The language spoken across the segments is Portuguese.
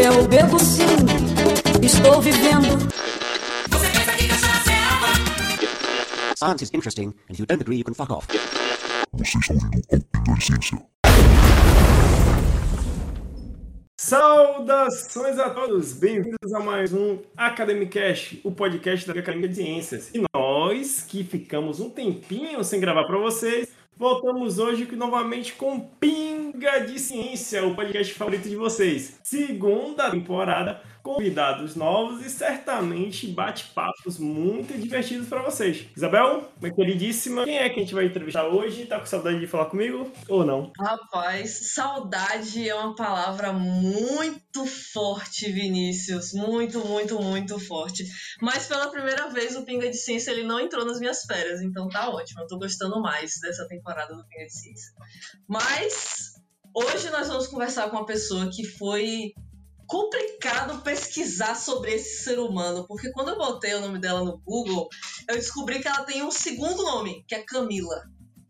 Eu bebo sim, estou vivendo. Science is interesting, and if you don't agree, you can fuck off. Saudações a todos, bem-vindos a mais um Academicast, o podcast da Academia de Ciências. E nós, que ficamos um tempinho sem gravar para vocês, voltamos hoje novamente com Pinga de Ciência, o podcast favorito de vocês. Segunda temporada convidados novos e certamente bate-papos muito divertidos para vocês. Isabel, minha queridíssima, quem é que a gente vai entrevistar hoje? Tá com saudade de falar comigo ou não? Rapaz, saudade é uma palavra muito forte, Vinícius. Muito, muito, muito forte. Mas pela primeira vez o Pinga de Ciência ele não entrou nas minhas férias, então tá ótimo. Eu tô gostando mais dessa temporada do Pinga de Ciência. Mas hoje nós vamos conversar com uma pessoa que foi complicado pesquisar sobre esse ser humano, porque quando eu botei o nome dela no Google, eu descobri que ela tem um segundo nome, que é Camila,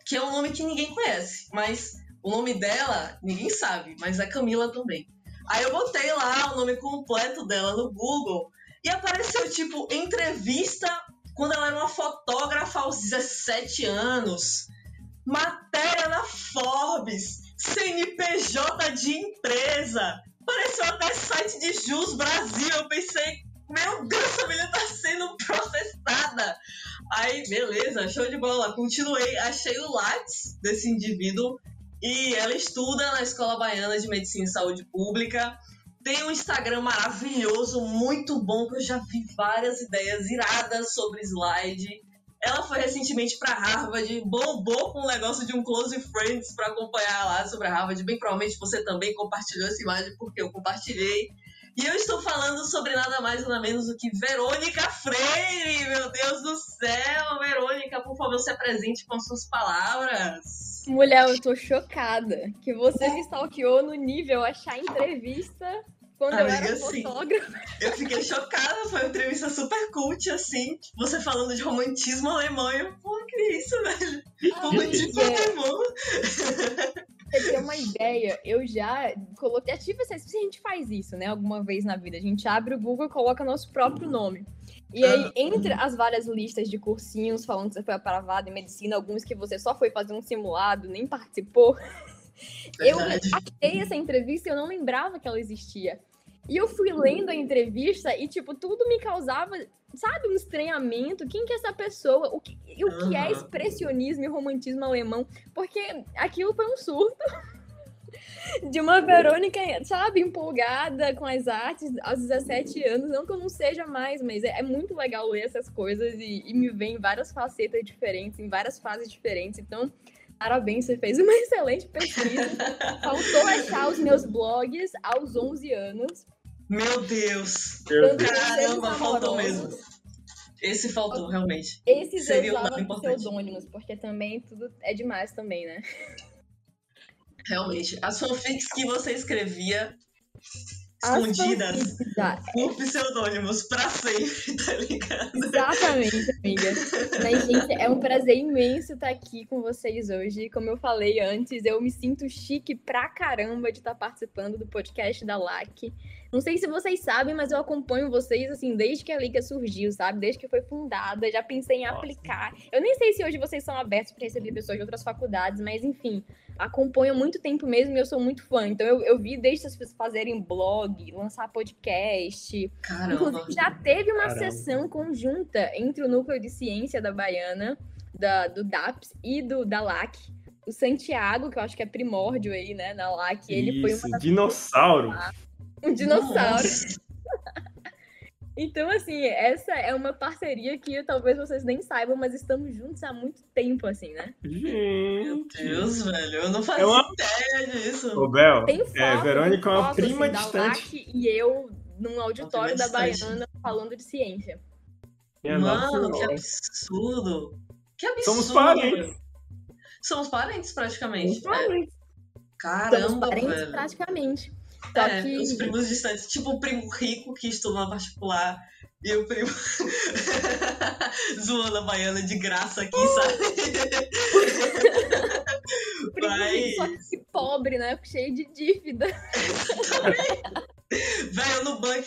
que é um nome que ninguém conhece, mas o nome dela ninguém sabe, mas é Camila também. Aí eu botei lá o nome completo dela no Google e apareceu tipo entrevista quando ela era uma fotógrafa aos 17 anos, matéria na Forbes, CNPJ de empresa, Apareceu até site de Jus Brasil. Eu pensei, meu Deus, essa menina tá sendo processada. Aí, beleza, show de bola. Continuei, achei o Lattes desse indivíduo e ela estuda na Escola Baiana de Medicina e Saúde Pública. Tem um Instagram maravilhoso, muito bom, que eu já vi várias ideias iradas sobre slide. Ela foi recentemente para Harvard, bombou com um negócio de um Close Friends para acompanhar lá sobre a Harvard. Bem provavelmente você também compartilhou essa imagem porque eu compartilhei. E eu estou falando sobre nada mais nada menos do que Verônica Freire, meu Deus do céu! Verônica, por favor, se apresente com suas palavras. Mulher, eu tô chocada que você me stalkeou no nível achar entrevista quando Amiga, eu era fotógrafa. eu fiquei chocada, foi uma entrevista super cult, assim. Você falando de romantismo alemão. Eu, pô, que isso, velho? romantismo alemão. Pra ter uma ideia, eu já coloquei. Tipo assim, se a gente faz isso, né, alguma vez na vida, a gente abre o Google e coloca nosso próprio nome. E aí, ah. entre as várias listas de cursinhos falando que você foi aprovado em medicina, alguns que você só foi fazer um simulado, nem participou. Verdade. Eu achei essa entrevista e eu não lembrava que ela existia. E eu fui lendo a entrevista e, tipo, tudo me causava, sabe, um estranhamento. Quem que é essa pessoa? O que, o que é expressionismo e romantismo alemão? Porque aquilo foi um surto. De uma Verônica, sabe, empolgada com as artes aos 17 anos. Não que eu não seja mais, mas é, é muito legal ler essas coisas e, e me ver em várias facetas diferentes, em várias fases diferentes. Então, Parabéns, você fez uma excelente pesquisa. Faltou achar os meus blogs aos 11 anos. Meu Deus! Meu Deus. Caramba, faltou mesmo. Esse faltou, realmente. Esses Seria eu usava pseudônimos, porque também tudo é demais também, né? Realmente. As fanfics que você escrevia escondidas por pseudônimos pra sempre, tá ligado? Exatamente, amiga. Mas, gente, é um prazer imenso estar aqui com vocês hoje. Como eu falei antes, eu me sinto chique pra caramba de estar participando do podcast da LAC. Não sei se vocês sabem, mas eu acompanho vocês, assim, desde que a Liga surgiu, sabe? Desde que foi fundada, já pensei em Nossa. aplicar. Eu nem sei se hoje vocês são abertos para receber pessoas de outras faculdades, mas enfim, acompanho há muito tempo mesmo e eu sou muito fã. Então eu, eu vi desde as pessoas fazerem blog, lançar podcast. Caramba. Inclusive, já teve uma Caramba. sessão conjunta entre o Núcleo de Ciência da Baiana, da, do DAPS e do da LAC. O Santiago, que eu acho que é primórdio aí, né, na LAC, ele Isso, foi uma dinossauro. Um dinossauro. Então, assim, essa é uma parceria que talvez vocês nem saibam, mas estamos juntos há muito tempo, assim, né? Gente. Meu Deus, velho, eu não fazia é uma... ideia disso. Ô, Bel, tem foto, é, Verônica é uma prima assim, distante. E eu num auditório da Baiana falando de ciência. Mano, que absurdo. Que absurdo. Somos parentes. Somos parentes, praticamente. Somos parentes. Caramba, Somos parentes, velho. praticamente. Só é, que... os primos distantes, tipo o primo rico que estuda na particular e o primo zoando a baiana de graça aqui, sabe? primo Mas... rico, só que pobre, né? Cheio de dívida.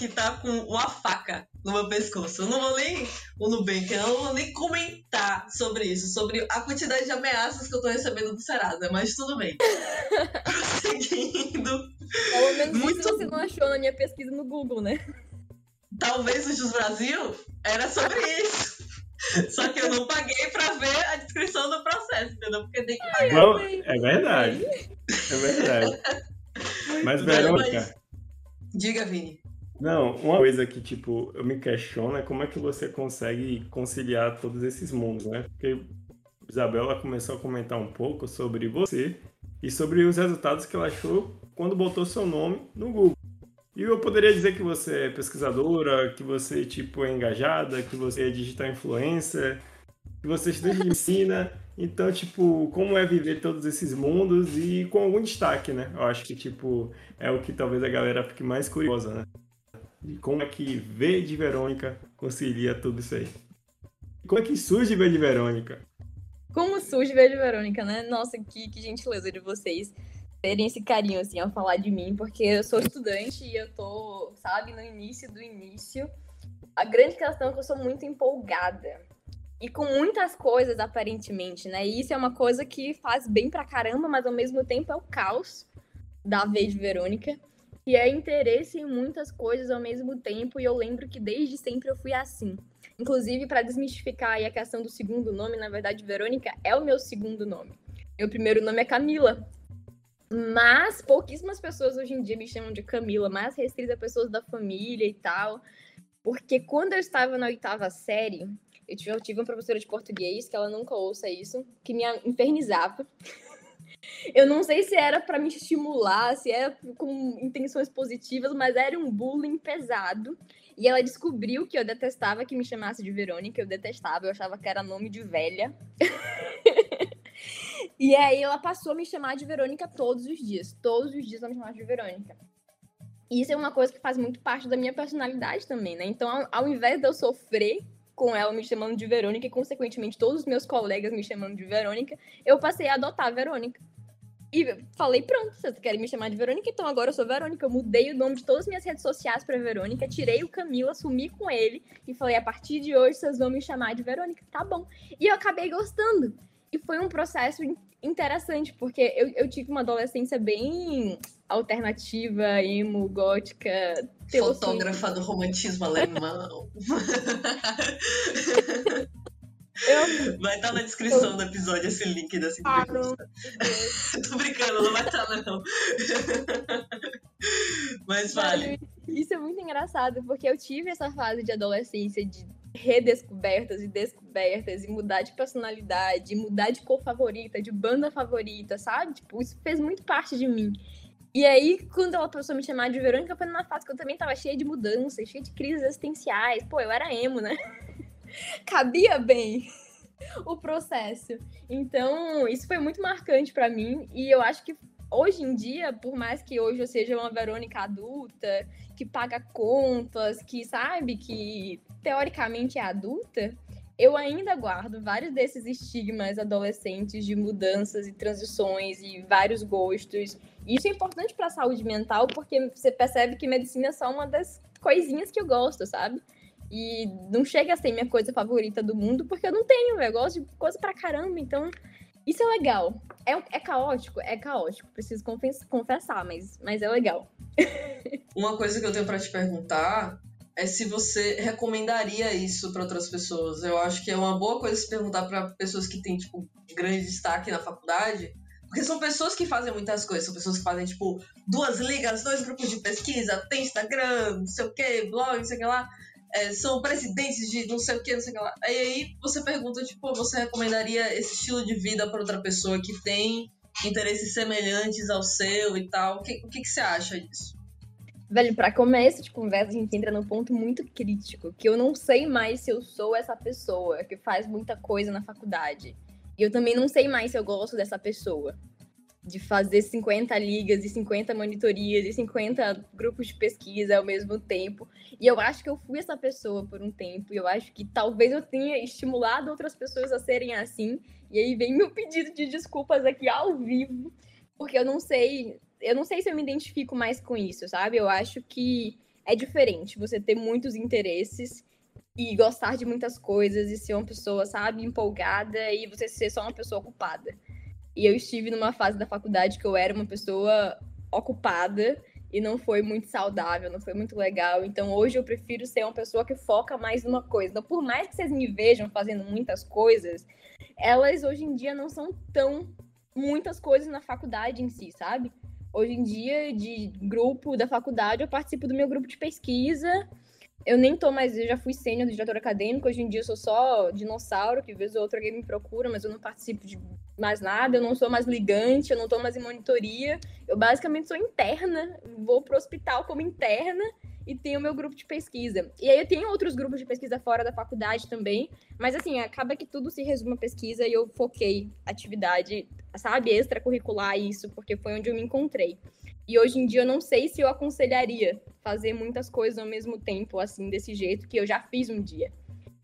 Nubank tá com uma faca no meu pescoço. Eu não vou nem. O Nubank, eu não vou nem comentar sobre isso, sobre a quantidade de ameaças que eu tô recebendo do Serasa, mas tudo bem. Prosseguindo. Pelo menos Muito- isso você não achou na minha pesquisa no Google, né? Talvez o Jus Brasil era sobre isso. Só que eu não paguei pra ver a descrição do processo, entendeu? Porque tem que pagar. Vamos- É verdade. É verdade. Mas, Verônica, Mas- Diga, Vini. Não, uma coisa que, tipo, eu me questiono é como é que você consegue conciliar todos esses mundos, né? Porque Isabela começou a comentar um pouco sobre você e sobre os resultados que ela achou quando botou seu nome no Google. E eu poderia dizer que você é pesquisadora, que você, tipo, é engajada, que você é digital influencer, que você estuda medicina. Então, tipo, como é viver todos esses mundos e com algum destaque, né? Eu acho que, tipo, é o que talvez a galera fique mais curiosa, né? E como é que V de Verônica concilia tudo isso aí? Como é que surge V de Verônica? Como surge Vejo Verônica, né? Nossa, que, que gentileza de vocês terem esse carinho, assim, ao falar de mim, porque eu sou estudante e eu tô, sabe, no início do início. A grande questão é que eu sou muito empolgada. E com muitas coisas, aparentemente, né? E isso é uma coisa que faz bem pra caramba, mas ao mesmo tempo é o caos da vez de Verônica. E é interesse em muitas coisas ao mesmo tempo, e eu lembro que desde sempre eu fui assim. Inclusive, para desmistificar a questão do segundo nome, na verdade, Verônica é o meu segundo nome. Meu primeiro nome é Camila. Mas pouquíssimas pessoas hoje em dia me chamam de Camila, mais restrita a pessoas da família e tal. Porque quando eu estava na oitava série, eu tive, eu tive uma professora de português, que ela nunca ouça isso, que me infernizava. Eu não sei se era para me estimular, se era com intenções positivas, mas era um bullying pesado. E ela descobriu que eu detestava que me chamasse de Verônica, eu detestava, eu achava que era nome de velha. e aí ela passou a me chamar de Verônica todos os dias. Todos os dias ela me chamava de Verônica. E isso é uma coisa que faz muito parte da minha personalidade também, né? Então, ao, ao invés de eu sofrer com ela me chamando de Verônica e, consequentemente, todos os meus colegas me chamando de Verônica, eu passei a adotar a Verônica. E falei, pronto, vocês querem me chamar de Verônica, então agora eu sou Verônica. Eu mudei o nome de todas as minhas redes sociais pra Verônica, tirei o Camila, sumi com ele e falei, a partir de hoje vocês vão me chamar de Verônica, tá bom. E eu acabei gostando. E foi um processo in- interessante, porque eu, eu tive uma adolescência bem alternativa, emo, gótica. Fotógrafa do romantismo alemão. Eu Vai estar na descrição do episódio esse link dessa Ah, entrevista. Tô brincando, não vai estar não. Mas vale. Isso é muito engraçado, porque eu tive essa fase de adolescência de redescobertas e descobertas, e mudar de personalidade, e mudar de cor favorita, de banda favorita, sabe? Tipo, isso fez muito parte de mim. E aí, quando ela começou a me chamar de Verônica, foi numa fase que eu também tava cheia de mudanças, cheia de crises existenciais. Pô, eu era emo, né? Cabia bem o processo. Então, isso foi muito marcante pra mim, e eu acho que hoje em dia, por mais que hoje eu seja uma Verônica adulta, que paga contas, que sabe que teoricamente é adulta, eu ainda guardo vários desses estigmas adolescentes de mudanças e transições e vários gostos. Isso é importante para a saúde mental, porque você percebe que medicina é só uma das coisinhas que eu gosto, sabe? E não chega a ser minha coisa favorita do mundo, porque eu não tenho, eu gosto de coisa pra caramba, então isso é legal. É, é caótico? É caótico, preciso confess- confessar, mas, mas é legal. Uma coisa que eu tenho pra te perguntar é se você recomendaria isso pra outras pessoas. Eu acho que é uma boa coisa se perguntar pra pessoas que têm, tipo, grande destaque na faculdade. Porque são pessoas que fazem muitas coisas. São pessoas que fazem, tipo, duas ligas, dois grupos de pesquisa, tem Instagram, não sei o que, blog, não sei o que lá. É, são presidentes de não sei o que, não sei o que lá. E aí você pergunta, tipo, você recomendaria esse estilo de vida pra outra pessoa que tem interesses semelhantes ao seu e tal? O que, o que, que você acha disso? Velho, pra começo de conversa, a gente entra num ponto muito crítico, que eu não sei mais se eu sou essa pessoa que faz muita coisa na faculdade. E eu também não sei mais se eu gosto dessa pessoa. De fazer 50 ligas e 50 monitorias e 50 grupos de pesquisa ao mesmo tempo. E eu acho que eu fui essa pessoa por um tempo. E eu acho que talvez eu tenha estimulado outras pessoas a serem assim. E aí vem meu pedido de desculpas aqui ao vivo. Porque eu não sei eu não sei se eu me identifico mais com isso, sabe? Eu acho que é diferente você ter muitos interesses e gostar de muitas coisas e ser uma pessoa, sabe, empolgada e você ser só uma pessoa ocupada. E eu estive numa fase da faculdade que eu era uma pessoa ocupada e não foi muito saudável, não foi muito legal. Então hoje eu prefiro ser uma pessoa que foca mais numa coisa. Então, por mais que vocês me vejam fazendo muitas coisas, elas hoje em dia não são tão muitas coisas na faculdade em si, sabe? Hoje em dia, de grupo da faculdade, eu participo do meu grupo de pesquisa. Eu nem tô mais, eu já fui sênior do diretor acadêmico, hoje em dia eu sou só dinossauro, que vez ou outra alguém me procura, mas eu não participo de mais nada, eu não sou mais ligante, eu não tô mais em monitoria. Eu basicamente sou interna, vou pro hospital como interna e tenho meu grupo de pesquisa. E aí eu tenho outros grupos de pesquisa fora da faculdade também, mas assim, acaba que tudo se resume a pesquisa e eu foquei atividade, sabe, extracurricular isso, porque foi onde eu me encontrei. E hoje em dia eu não sei se eu aconselharia fazer muitas coisas ao mesmo tempo, assim, desse jeito que eu já fiz um dia.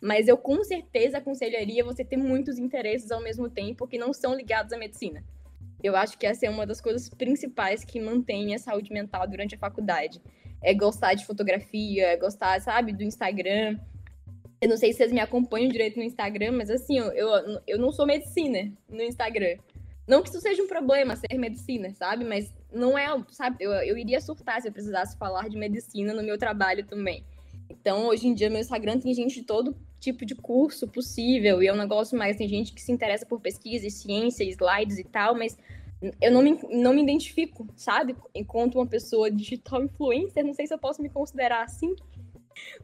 Mas eu com certeza aconselharia você ter muitos interesses ao mesmo tempo que não são ligados à medicina. Eu acho que essa é uma das coisas principais que mantém a saúde mental durante a faculdade é gostar de fotografia, é gostar, sabe, do Instagram. Eu não sei se vocês me acompanham direito no Instagram, mas assim, eu, eu, eu não sou medicina no Instagram. Não que isso seja um problema, ser medicina, sabe? Mas não é, sabe? Eu, eu iria surtar se eu precisasse falar de medicina no meu trabalho também. Então, hoje em dia, meu Instagram tem gente de todo tipo de curso possível, e é um negócio mais, tem gente que se interessa por pesquisa e ciência, slides e tal, mas eu não me, não me identifico, sabe? Enquanto uma pessoa digital influencer, não sei se eu posso me considerar assim,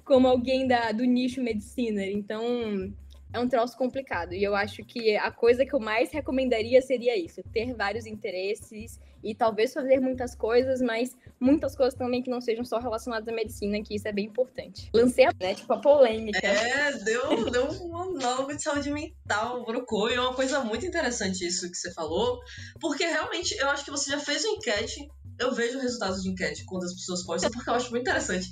como alguém da, do nicho medicina. Então, é um troço complicado. E eu acho que a coisa que eu mais recomendaria seria isso: ter vários interesses e talvez fazer muitas coisas, mas muitas coisas também que não sejam só relacionadas à medicina, que isso é bem importante. Lancei a, né, tipo, a polêmica. É, deu, deu um monólogo de saúde mental, brocou, e é uma coisa muito interessante isso que você falou, porque realmente eu acho que você já fez uma enquete eu vejo resultados de enquete quando as pessoas postam, porque eu acho muito interessante.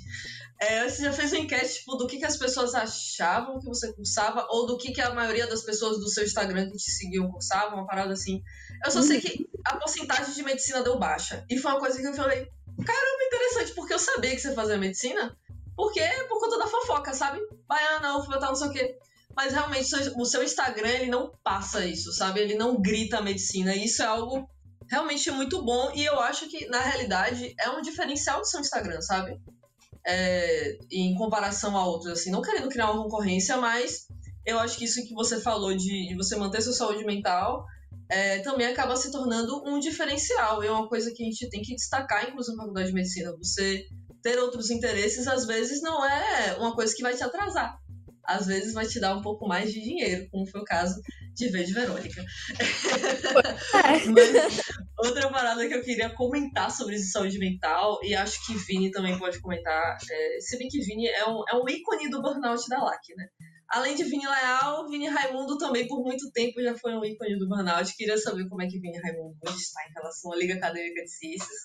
É, você já fez uma enquete tipo, do que, que as pessoas achavam que você cursava, ou do que, que a maioria das pessoas do seu Instagram que te seguiam cursavam, uma parada assim. Eu só sei que a porcentagem de medicina deu baixa. E foi uma coisa que eu falei, caramba, interessante, porque eu sabia que você fazia medicina, porque por conta da fofoca, sabe? Baiana, ufa, tal, não sei o quê. Mas realmente o seu Instagram ele não passa isso, sabe? Ele não grita a medicina. E isso é algo realmente muito bom e eu acho que, na realidade, é um diferencial do seu Instagram, sabe? É, em comparação a outros, assim, não querendo criar uma concorrência, mas eu acho que isso que você falou de, de você manter sua saúde mental é, também acaba se tornando um diferencial. E é uma coisa que a gente tem que destacar, inclusive na faculdade de medicina. Você ter outros interesses, às vezes, não é uma coisa que vai te atrasar. Às vezes vai te dar um pouco mais de dinheiro, como foi o caso de ver de Verônica. É. Mas outra parada que eu queria comentar sobre saúde mental, e acho que Vini também pode comentar, é, se bem que Vini é um, é um ícone do burnout da LAC, né? Além de Vini Leal, Vini Raimundo também por muito tempo já foi um ícone do burnout. Queria saber como é que Vini Raimundo está em relação à Liga Acadêmica de Ciências.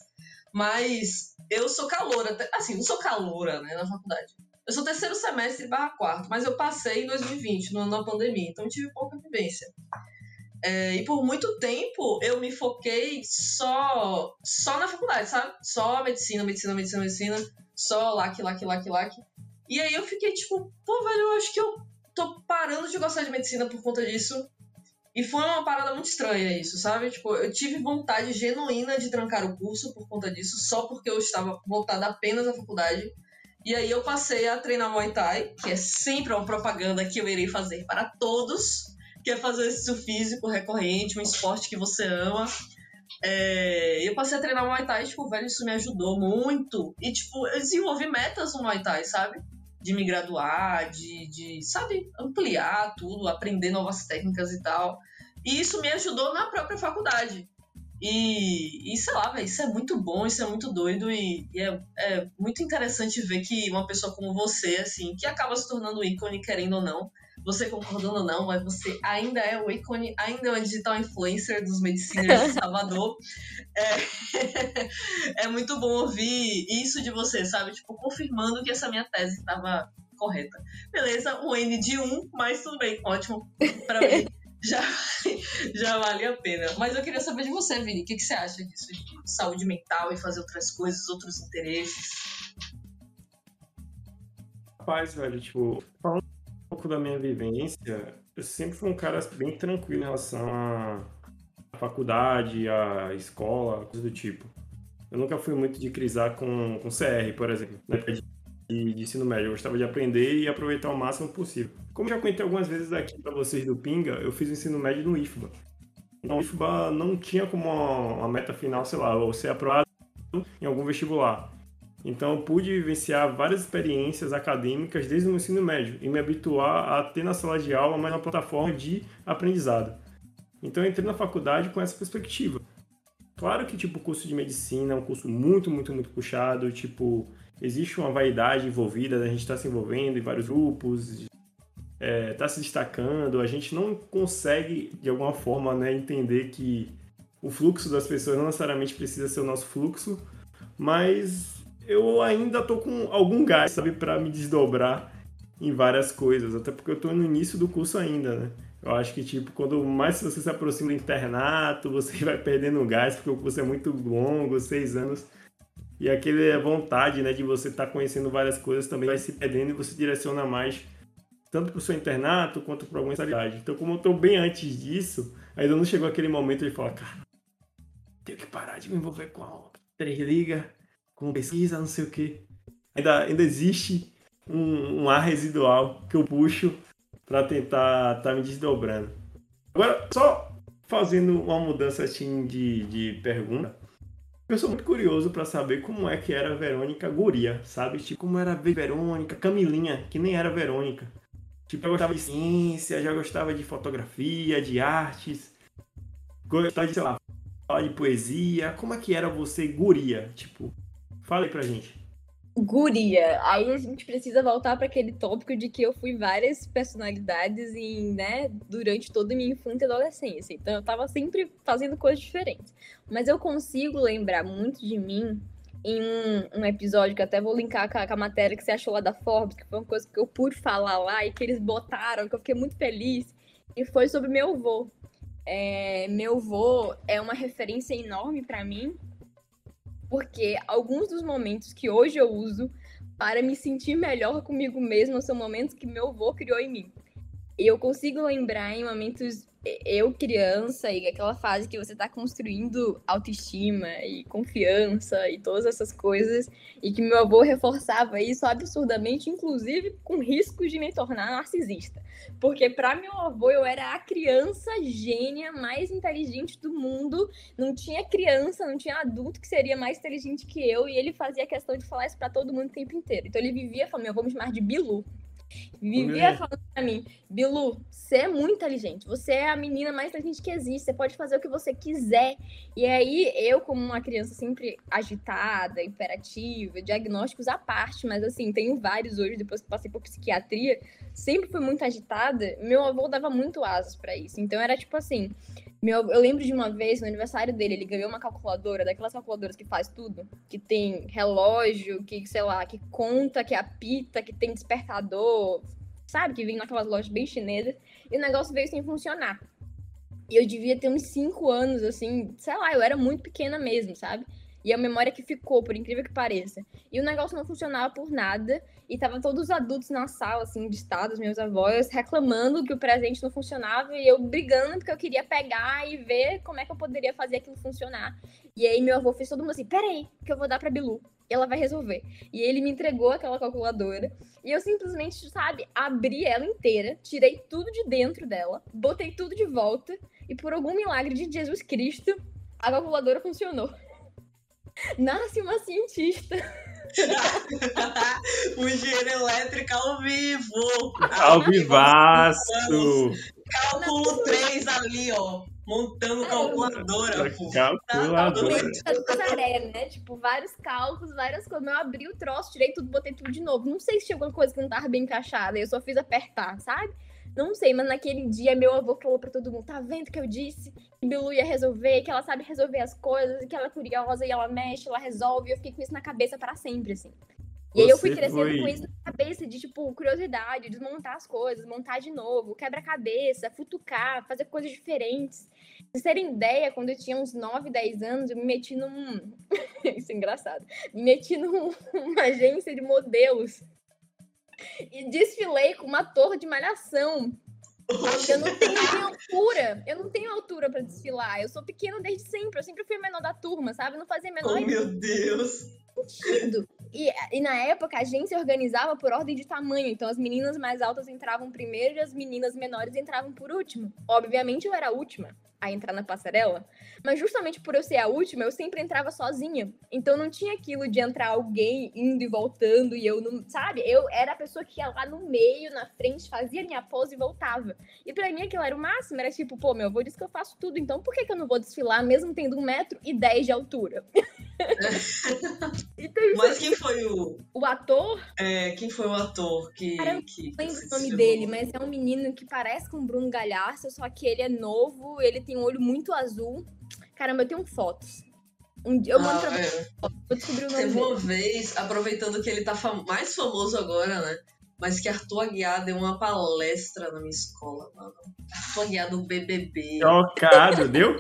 Mas eu sou caloura, assim, não sou caloura, né, na faculdade. Eu sou terceiro semestre barra quarto, mas eu passei em 2020, no ano da pandemia, então tive pouca vivência. É, e por muito tempo eu me foquei só só na faculdade, sabe? Só medicina, medicina, medicina, medicina, só lac, lac, lac, lac. E aí eu fiquei tipo, pô, velho, eu acho que eu tô parando de gostar de medicina por conta disso. E foi uma parada muito estranha isso, sabe? Tipo, eu tive vontade genuína de trancar o curso por conta disso, só porque eu estava voltada apenas à faculdade. E aí eu passei a treinar Muay Thai, que é sempre uma propaganda que eu irei fazer para todos, que é fazer exercício físico recorrente, um esporte que você ama. É, eu passei a treinar Muay Thai tipo, velho, isso me ajudou muito. E, tipo, eu desenvolvi metas no Muay Thai, sabe? De me graduar, de, de, sabe, ampliar tudo, aprender novas técnicas e tal. E isso me ajudou na própria faculdade. E, e sei lá, véio, isso é muito bom, isso é muito doido e, e é, é, muito interessante ver que uma pessoa como você, assim, que acaba se tornando ícone, querendo ou não, você concordando ou não, mas você ainda é o ícone, ainda é uma digital influencer dos mediciners de Salvador. É, é muito bom ouvir isso de você, sabe? Tipo, confirmando que essa minha tese estava correta. Beleza, um N de 1, mas tudo bem, ótimo para mim já, já vale a pena. Mas eu queria saber de você, Vini, o que, que você acha disso? De saúde mental e fazer outras coisas, outros interesses? Rapaz, velho, tipo, falando pouco da minha vivência, eu sempre fui um cara bem tranquilo em relação à faculdade, à escola, coisa do tipo. Eu nunca fui muito de crisar com, com CR, por exemplo, na época de, de ensino médio. Eu gostava de aprender e aproveitar o máximo possível. Como já contei algumas vezes aqui para vocês do Pinga, eu fiz o ensino médio no IFBA. No IFBA não tinha como uma, uma meta final, sei lá, ou ser aprovado em algum vestibular. Então pude vivenciar várias experiências acadêmicas desde o ensino médio e me habituar a ter na sala de aula mais uma plataforma de aprendizado. Então entrei na faculdade com essa perspectiva. Claro que tipo o curso de medicina é um curso muito, muito, muito puxado, tipo, existe uma vaidade envolvida, a gente está se envolvendo em vários grupos, está é, tá se destacando, a gente não consegue de alguma forma né, entender que o fluxo das pessoas não necessariamente precisa ser o nosso fluxo, mas eu ainda tô com algum gás, sabe, para me desdobrar em várias coisas, até porque eu tô no início do curso ainda, né? Eu acho que, tipo, quando mais você se aproxima do internato, você vai perdendo gás, porque o curso é muito longo, seis anos. E aquele vontade, né, de você estar tá conhecendo várias coisas também vai se perdendo e você direciona mais tanto para o seu internato quanto para alguma especialidade. Então, como eu estou bem antes disso, ainda não chegou aquele momento de falar, cara, tenho que parar de me envolver com a três ligas, com pesquisa, não sei o quê. Ainda, ainda existe um, um ar residual que eu puxo para tentar estar tá me desdobrando. Agora, só fazendo uma mudança assim de, de pergunta, eu sou muito curioso para saber como é que era a Verônica Guria, sabe? Tipo, como era a Verônica, Camilinha, que nem era Verônica. Tipo, eu gostava de ciência, já gostava de fotografia, de artes, gostava de, sei lá, falar de poesia. Como é que era você, Guria? Tipo, Fala aí pra gente. Guria. Aí a gente precisa voltar para aquele tópico de que eu fui várias personalidades em, né, durante toda a minha infância e adolescência. Então eu tava sempre fazendo coisas diferentes. Mas eu consigo lembrar muito de mim em um, um episódio que até vou linkar com a, com a, matéria que você achou lá da Forbes, que foi uma coisa que eu pude falar lá e que eles botaram, que eu fiquei muito feliz. E foi sobre meu avô. É, meu avô é uma referência enorme para mim, porque alguns dos momentos que hoje eu uso para me sentir melhor comigo mesma são momentos que meu avô criou em mim. Eu consigo lembrar em momentos eu criança e aquela fase que você está construindo autoestima e confiança e todas essas coisas e que meu avô reforçava isso absurdamente, inclusive com risco de me tornar narcisista. Porque para meu avô eu era a criança gênia mais inteligente do mundo, não tinha criança, não tinha adulto que seria mais inteligente que eu e ele fazia questão de falar isso para todo mundo o tempo inteiro. Então ele vivia falando, meu avô me chamar de Bilu. Vivia falando pra mim, Bilu, você é muito inteligente, você é a menina mais inteligente que existe, você pode fazer o que você quiser. E aí, eu, como uma criança sempre agitada, imperativa, diagnósticos à parte, mas assim, tenho vários hoje, depois que passei por psiquiatria, sempre fui muito agitada, meu avô dava muito asas para isso. Então era tipo assim, meu, eu lembro de uma vez, no aniversário dele, ele ganhou uma calculadora, daquelas calculadoras que faz tudo, que tem relógio, que, sei lá, que conta, que apita, que tem despertador, sabe? Que vem naquelas lojas bem chinesas, e o negócio veio sem funcionar. E eu devia ter uns 5 anos, assim, sei lá, eu era muito pequena mesmo, sabe? E a memória que ficou, por incrível que pareça. E o negócio não funcionava por nada. E tava todos os adultos na sala, assim, estados meus avós, reclamando que o presente não funcionava. E eu brigando porque eu queria pegar e ver como é que eu poderia fazer aquilo funcionar. E aí meu avô fez todo mundo assim: peraí, que eu vou dar pra Bilu. E ela vai resolver. E ele me entregou aquela calculadora. E eu simplesmente, sabe, abri ela inteira, tirei tudo de dentro dela, botei tudo de volta. E por algum milagre de Jesus Cristo, a calculadora funcionou. Nasce uma cientista. o engenheiro elétrico ao vivo. Ao vivaço. Cálculo 3 ali, ó. Montando calculadora, pô. Calculadora. Nazaré, né? Tipo, vários cálculos, várias coisas. Eu abri o troço, tirei tudo, botei tudo de novo. Não sei se tinha alguma coisa que não tava bem encaixada. Eu só fiz apertar, sabe? Não sei, mas naquele dia meu avô falou pra todo mundo: tá vendo que eu disse que Bilu ia resolver, que ela sabe resolver as coisas, que ela é curiosa e ela mexe, ela resolve. E eu fiquei com isso na cabeça para sempre, assim. E aí eu fui crescendo foi... com isso na cabeça de, tipo, curiosidade, desmontar as coisas, montar de novo, quebra-cabeça, futucar, fazer coisas diferentes. Pra vocês terem ideia, quando eu tinha uns 9, 10 anos, eu me meti num. isso é engraçado. Me meti numa agência de modelos e desfilei com uma torre de malhação. Eu não tenho altura. Eu não tenho altura pra desfilar. Eu sou pequena desde sempre. Eu sempre fui a menor da turma, sabe? Eu não fazia menor Oh, meu Deus. sentido. E, e na época a gente se organizava por ordem de tamanho. Então as meninas mais altas entravam primeiro e as meninas menores entravam por último. Obviamente eu era a última a entrar na passarela. Mas justamente por eu ser a última, eu sempre entrava sozinha. Então não tinha aquilo de entrar alguém indo e voltando e eu não. Sabe? Eu era a pessoa que ia lá no meio, na frente, fazia minha pose e voltava. E pra mim aquilo era o máximo. Era tipo, pô, meu avô disse que eu faço tudo. Então por que, que eu não vou desfilar mesmo tendo um metro e dez de altura? então, Mas quem foi o. o ator é, quem foi o ator que. Cara, eu que não lembro o nome dele, mas é um menino que parece com o Bruno Galhaço, só que ele é novo, ele tem um olho muito azul. Caramba, eu tenho fotos. Um dia eu mando Ah, pra você, é. vou descobrir o nome Teve uma vez, aproveitando que ele tá fam- mais famoso agora, né? Mas que Arthur Aguiar deu uma palestra na minha escola, mano. Arthur Aguiar do BBB. Chocado, deu?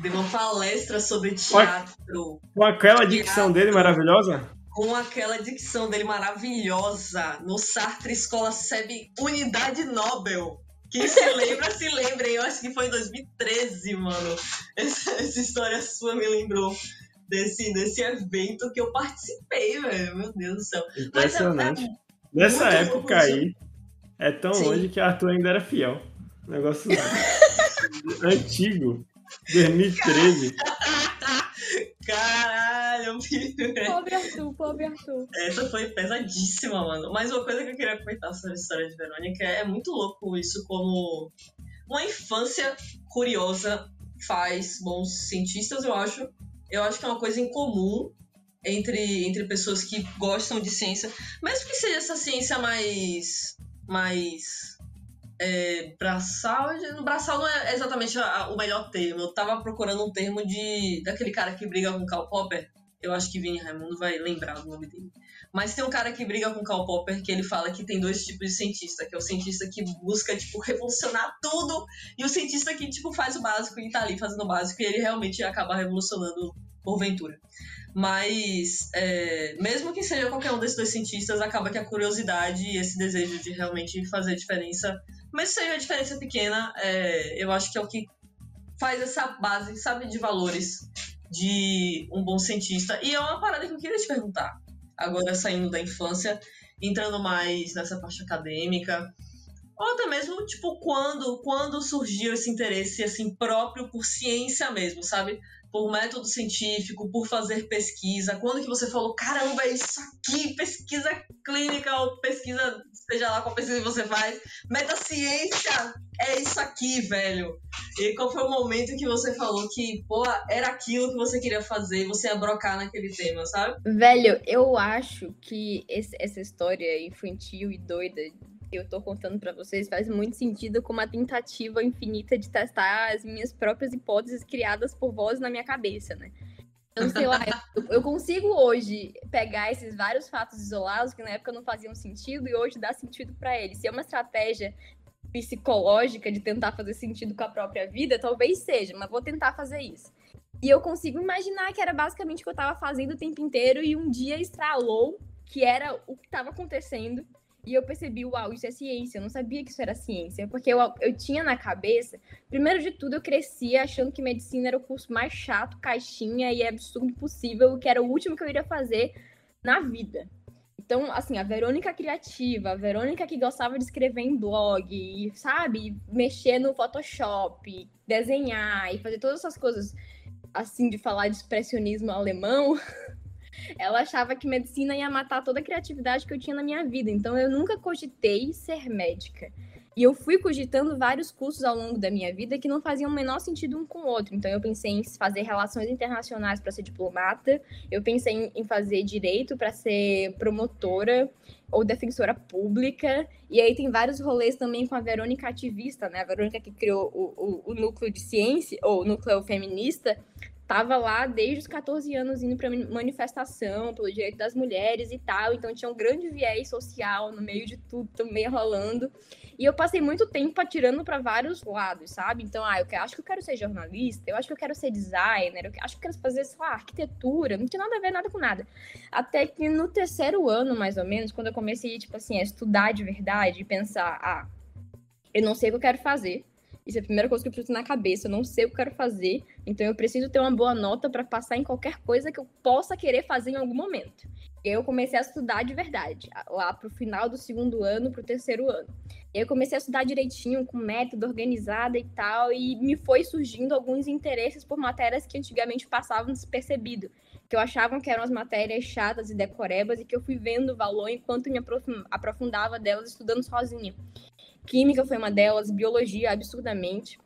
Deu uma palestra sobre teatro. Com aquela dicção dele maravilhosa? Com aquela dicção dele maravilhosa. No Sartre Escola SEB Unidade Nobel. Quem se lembra, se lembra. Eu acho que foi em 2013, mano. Essa, essa história sua me lembrou desse, desse evento que eu participei, velho. Meu Deus do céu. Mas é- Impressionante. é Nessa época aí, é tão Sim. longe que Arthur ainda era fiel. Negócio antigo. 2013. Caralho, filho. Pobre Arthur, pobre Arthur. Essa foi pesadíssima, mano. Mas uma coisa que eu queria comentar sobre a história de Verônica é muito louco isso como uma infância curiosa faz bons cientistas, eu acho. Eu acho que é uma coisa em comum entre, entre pessoas que gostam de ciência, mesmo que seja essa ciência mais mais é, braçal, braçal não é exatamente a- a- o melhor termo. Eu tava procurando um termo de daquele cara que briga com Karl Popper. Eu acho que Vini Raimundo vai lembrar do nome dele. Mas tem um cara que briga com Karl Popper que ele fala que tem dois tipos de cientista, que é o cientista que busca, tipo, revolucionar tudo e o cientista que, tipo, faz o básico e tá ali fazendo o básico e ele realmente acaba revolucionando porventura. Mas, é, mesmo que seja qualquer um desses dois cientistas, acaba que a curiosidade e esse desejo de realmente fazer diferença, mesmo seja uma diferença pequena, é, eu acho que é o que faz essa base, sabe, de valores de um bom cientista. E é uma parada que eu queria te perguntar, agora saindo da infância, entrando mais nessa parte acadêmica, ou até mesmo, tipo, quando, quando surgiu esse interesse, assim, próprio por ciência mesmo, sabe? Por método científico, por fazer pesquisa. Quando que você falou, caramba, é isso aqui, pesquisa clínica ou pesquisa, seja lá qual pesquisa que você faz, metaciência, é isso aqui, velho. E qual foi o momento que você falou que, pô, era aquilo que você queria fazer, você ia brocar naquele tema, sabe? Velho, eu acho que esse- essa história infantil e doida eu tô contando pra vocês faz muito sentido com uma tentativa infinita de testar as minhas próprias hipóteses criadas por voz na minha cabeça, né? Então, sei lá, eu, eu consigo hoje pegar esses vários fatos isolados que na época não faziam sentido e hoje dá sentido pra eles. Se é uma estratégia psicológica de tentar fazer sentido com a própria vida, talvez seja, mas vou tentar fazer isso. E eu consigo imaginar que era basicamente o que eu tava fazendo o tempo inteiro e um dia estralou que era o que tava acontecendo. E eu percebi, uau, isso é ciência. Eu não sabia que isso era ciência. Porque eu, eu tinha na cabeça, primeiro de tudo, eu crescia achando que medicina era o curso mais chato, caixinha e absurdo possível, que era o último que eu iria fazer na vida. Então, assim, a Verônica criativa, a Verônica que gostava de escrever em blog, sabe, mexer no Photoshop, desenhar e fazer todas essas coisas, assim, de falar de expressionismo alemão, ela achava que medicina ia matar toda a criatividade que eu tinha na minha vida. Então, eu nunca cogitei ser médica. E eu fui cogitando vários cursos ao longo da minha vida que não faziam o menor sentido um com o outro. Então, eu pensei em fazer relações internacionais para ser diplomata, eu pensei em, fazer direito para ser promotora ou defensora pública. E aí tem vários rolês também com a Verônica ativista, né? A Verônica que criou o, o, o núcleo de ciência, ou núcleo feminista, tava lá desde os 14 anos indo para manifestação pelo direito das mulheres e tal, então tinha um grande viés social no meio de tudo também rolando. E eu passei muito tempo atirando para vários lados, sabe? Então, ah, eu acho que eu quero ser jornalista, eu acho que eu quero ser designer, eu acho que eu quero fazer, lá, arquitetura, não tinha nada a ver nada com nada. Até que no terceiro ano, mais ou menos, quando eu comecei, tipo assim, a estudar de verdade e pensar, ah, eu não sei o que eu quero fazer, isso é a primeira coisa que eu preciso na cabeça. Eu não sei o que eu quero fazer, então eu preciso ter uma boa nota para passar em qualquer coisa que eu possa querer fazer em algum momento. E aí eu comecei a estudar de verdade, lá pro final do segundo ano, pro terceiro ano. E aí eu comecei a estudar direitinho, com método, organizada e tal, e me foi surgindo alguns interesses por matérias que antigamente passavam despercebido, que eu achava que eram as matérias chatas e decorebas e que eu fui vendo o valor enquanto me aprofundava delas estudando sozinha. Química foi uma delas, biologia, absurdamente.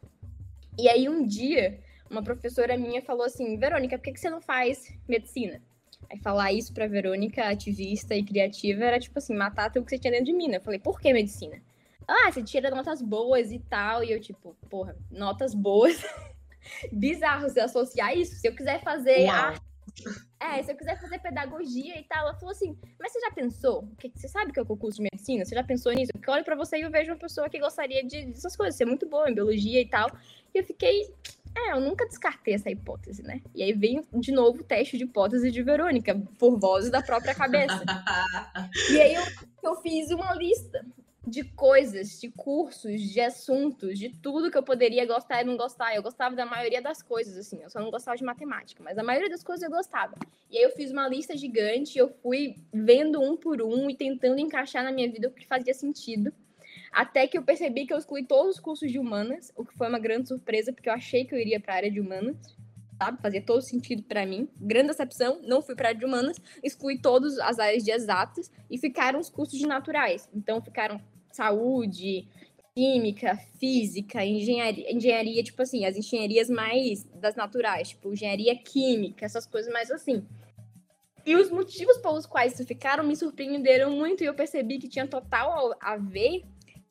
E aí um dia, uma professora minha falou assim: Verônica, por que, que você não faz medicina? Aí falar isso pra Verônica, ativista e criativa, era tipo assim, matar tudo que você tinha dentro de mim. Né? Eu falei, por que medicina? Ah, você tira notas boas e tal. E eu, tipo, porra, notas boas. Bizarro você associar isso. Se eu quiser fazer Uau. arte é, se eu quiser fazer pedagogia e tal, ela falou assim, mas você já pensou? Que, você sabe que é o curso de medicina? Você já pensou nisso? Porque eu olho pra você e eu vejo uma pessoa que gostaria de, dessas coisas, ser muito boa em biologia e tal. E eu fiquei, é, eu nunca descartei essa hipótese, né? E aí vem de novo o teste de hipótese de Verônica, por vozes da própria cabeça. e aí eu, eu fiz uma lista de coisas, de cursos, de assuntos, de tudo que eu poderia gostar e não gostar. Eu gostava da maioria das coisas, assim, eu só não gostava de matemática, mas a maioria das coisas eu gostava. E aí eu fiz uma lista gigante, eu fui vendo um por um e tentando encaixar na minha vida o que fazia sentido. Até que eu percebi que eu excluí todos os cursos de humanas, o que foi uma grande surpresa, porque eu achei que eu iria para a área de humanas, sabe? Fazia todo sentido para mim. Grande decepção, não fui para área de humanas, excluí todas as áreas de exatas e ficaram os cursos de naturais. Então ficaram saúde, química, física, engenharia, engenharia, tipo assim, as engenharias mais das naturais, tipo engenharia química, essas coisas mais assim. E os motivos pelos quais isso ficaram me surpreenderam muito e eu percebi que tinha total a ver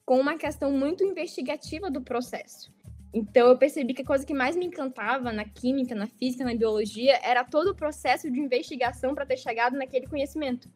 com uma questão muito investigativa do processo. Então eu percebi que a coisa que mais me encantava na química, na física, na biologia era todo o processo de investigação para ter chegado naquele conhecimento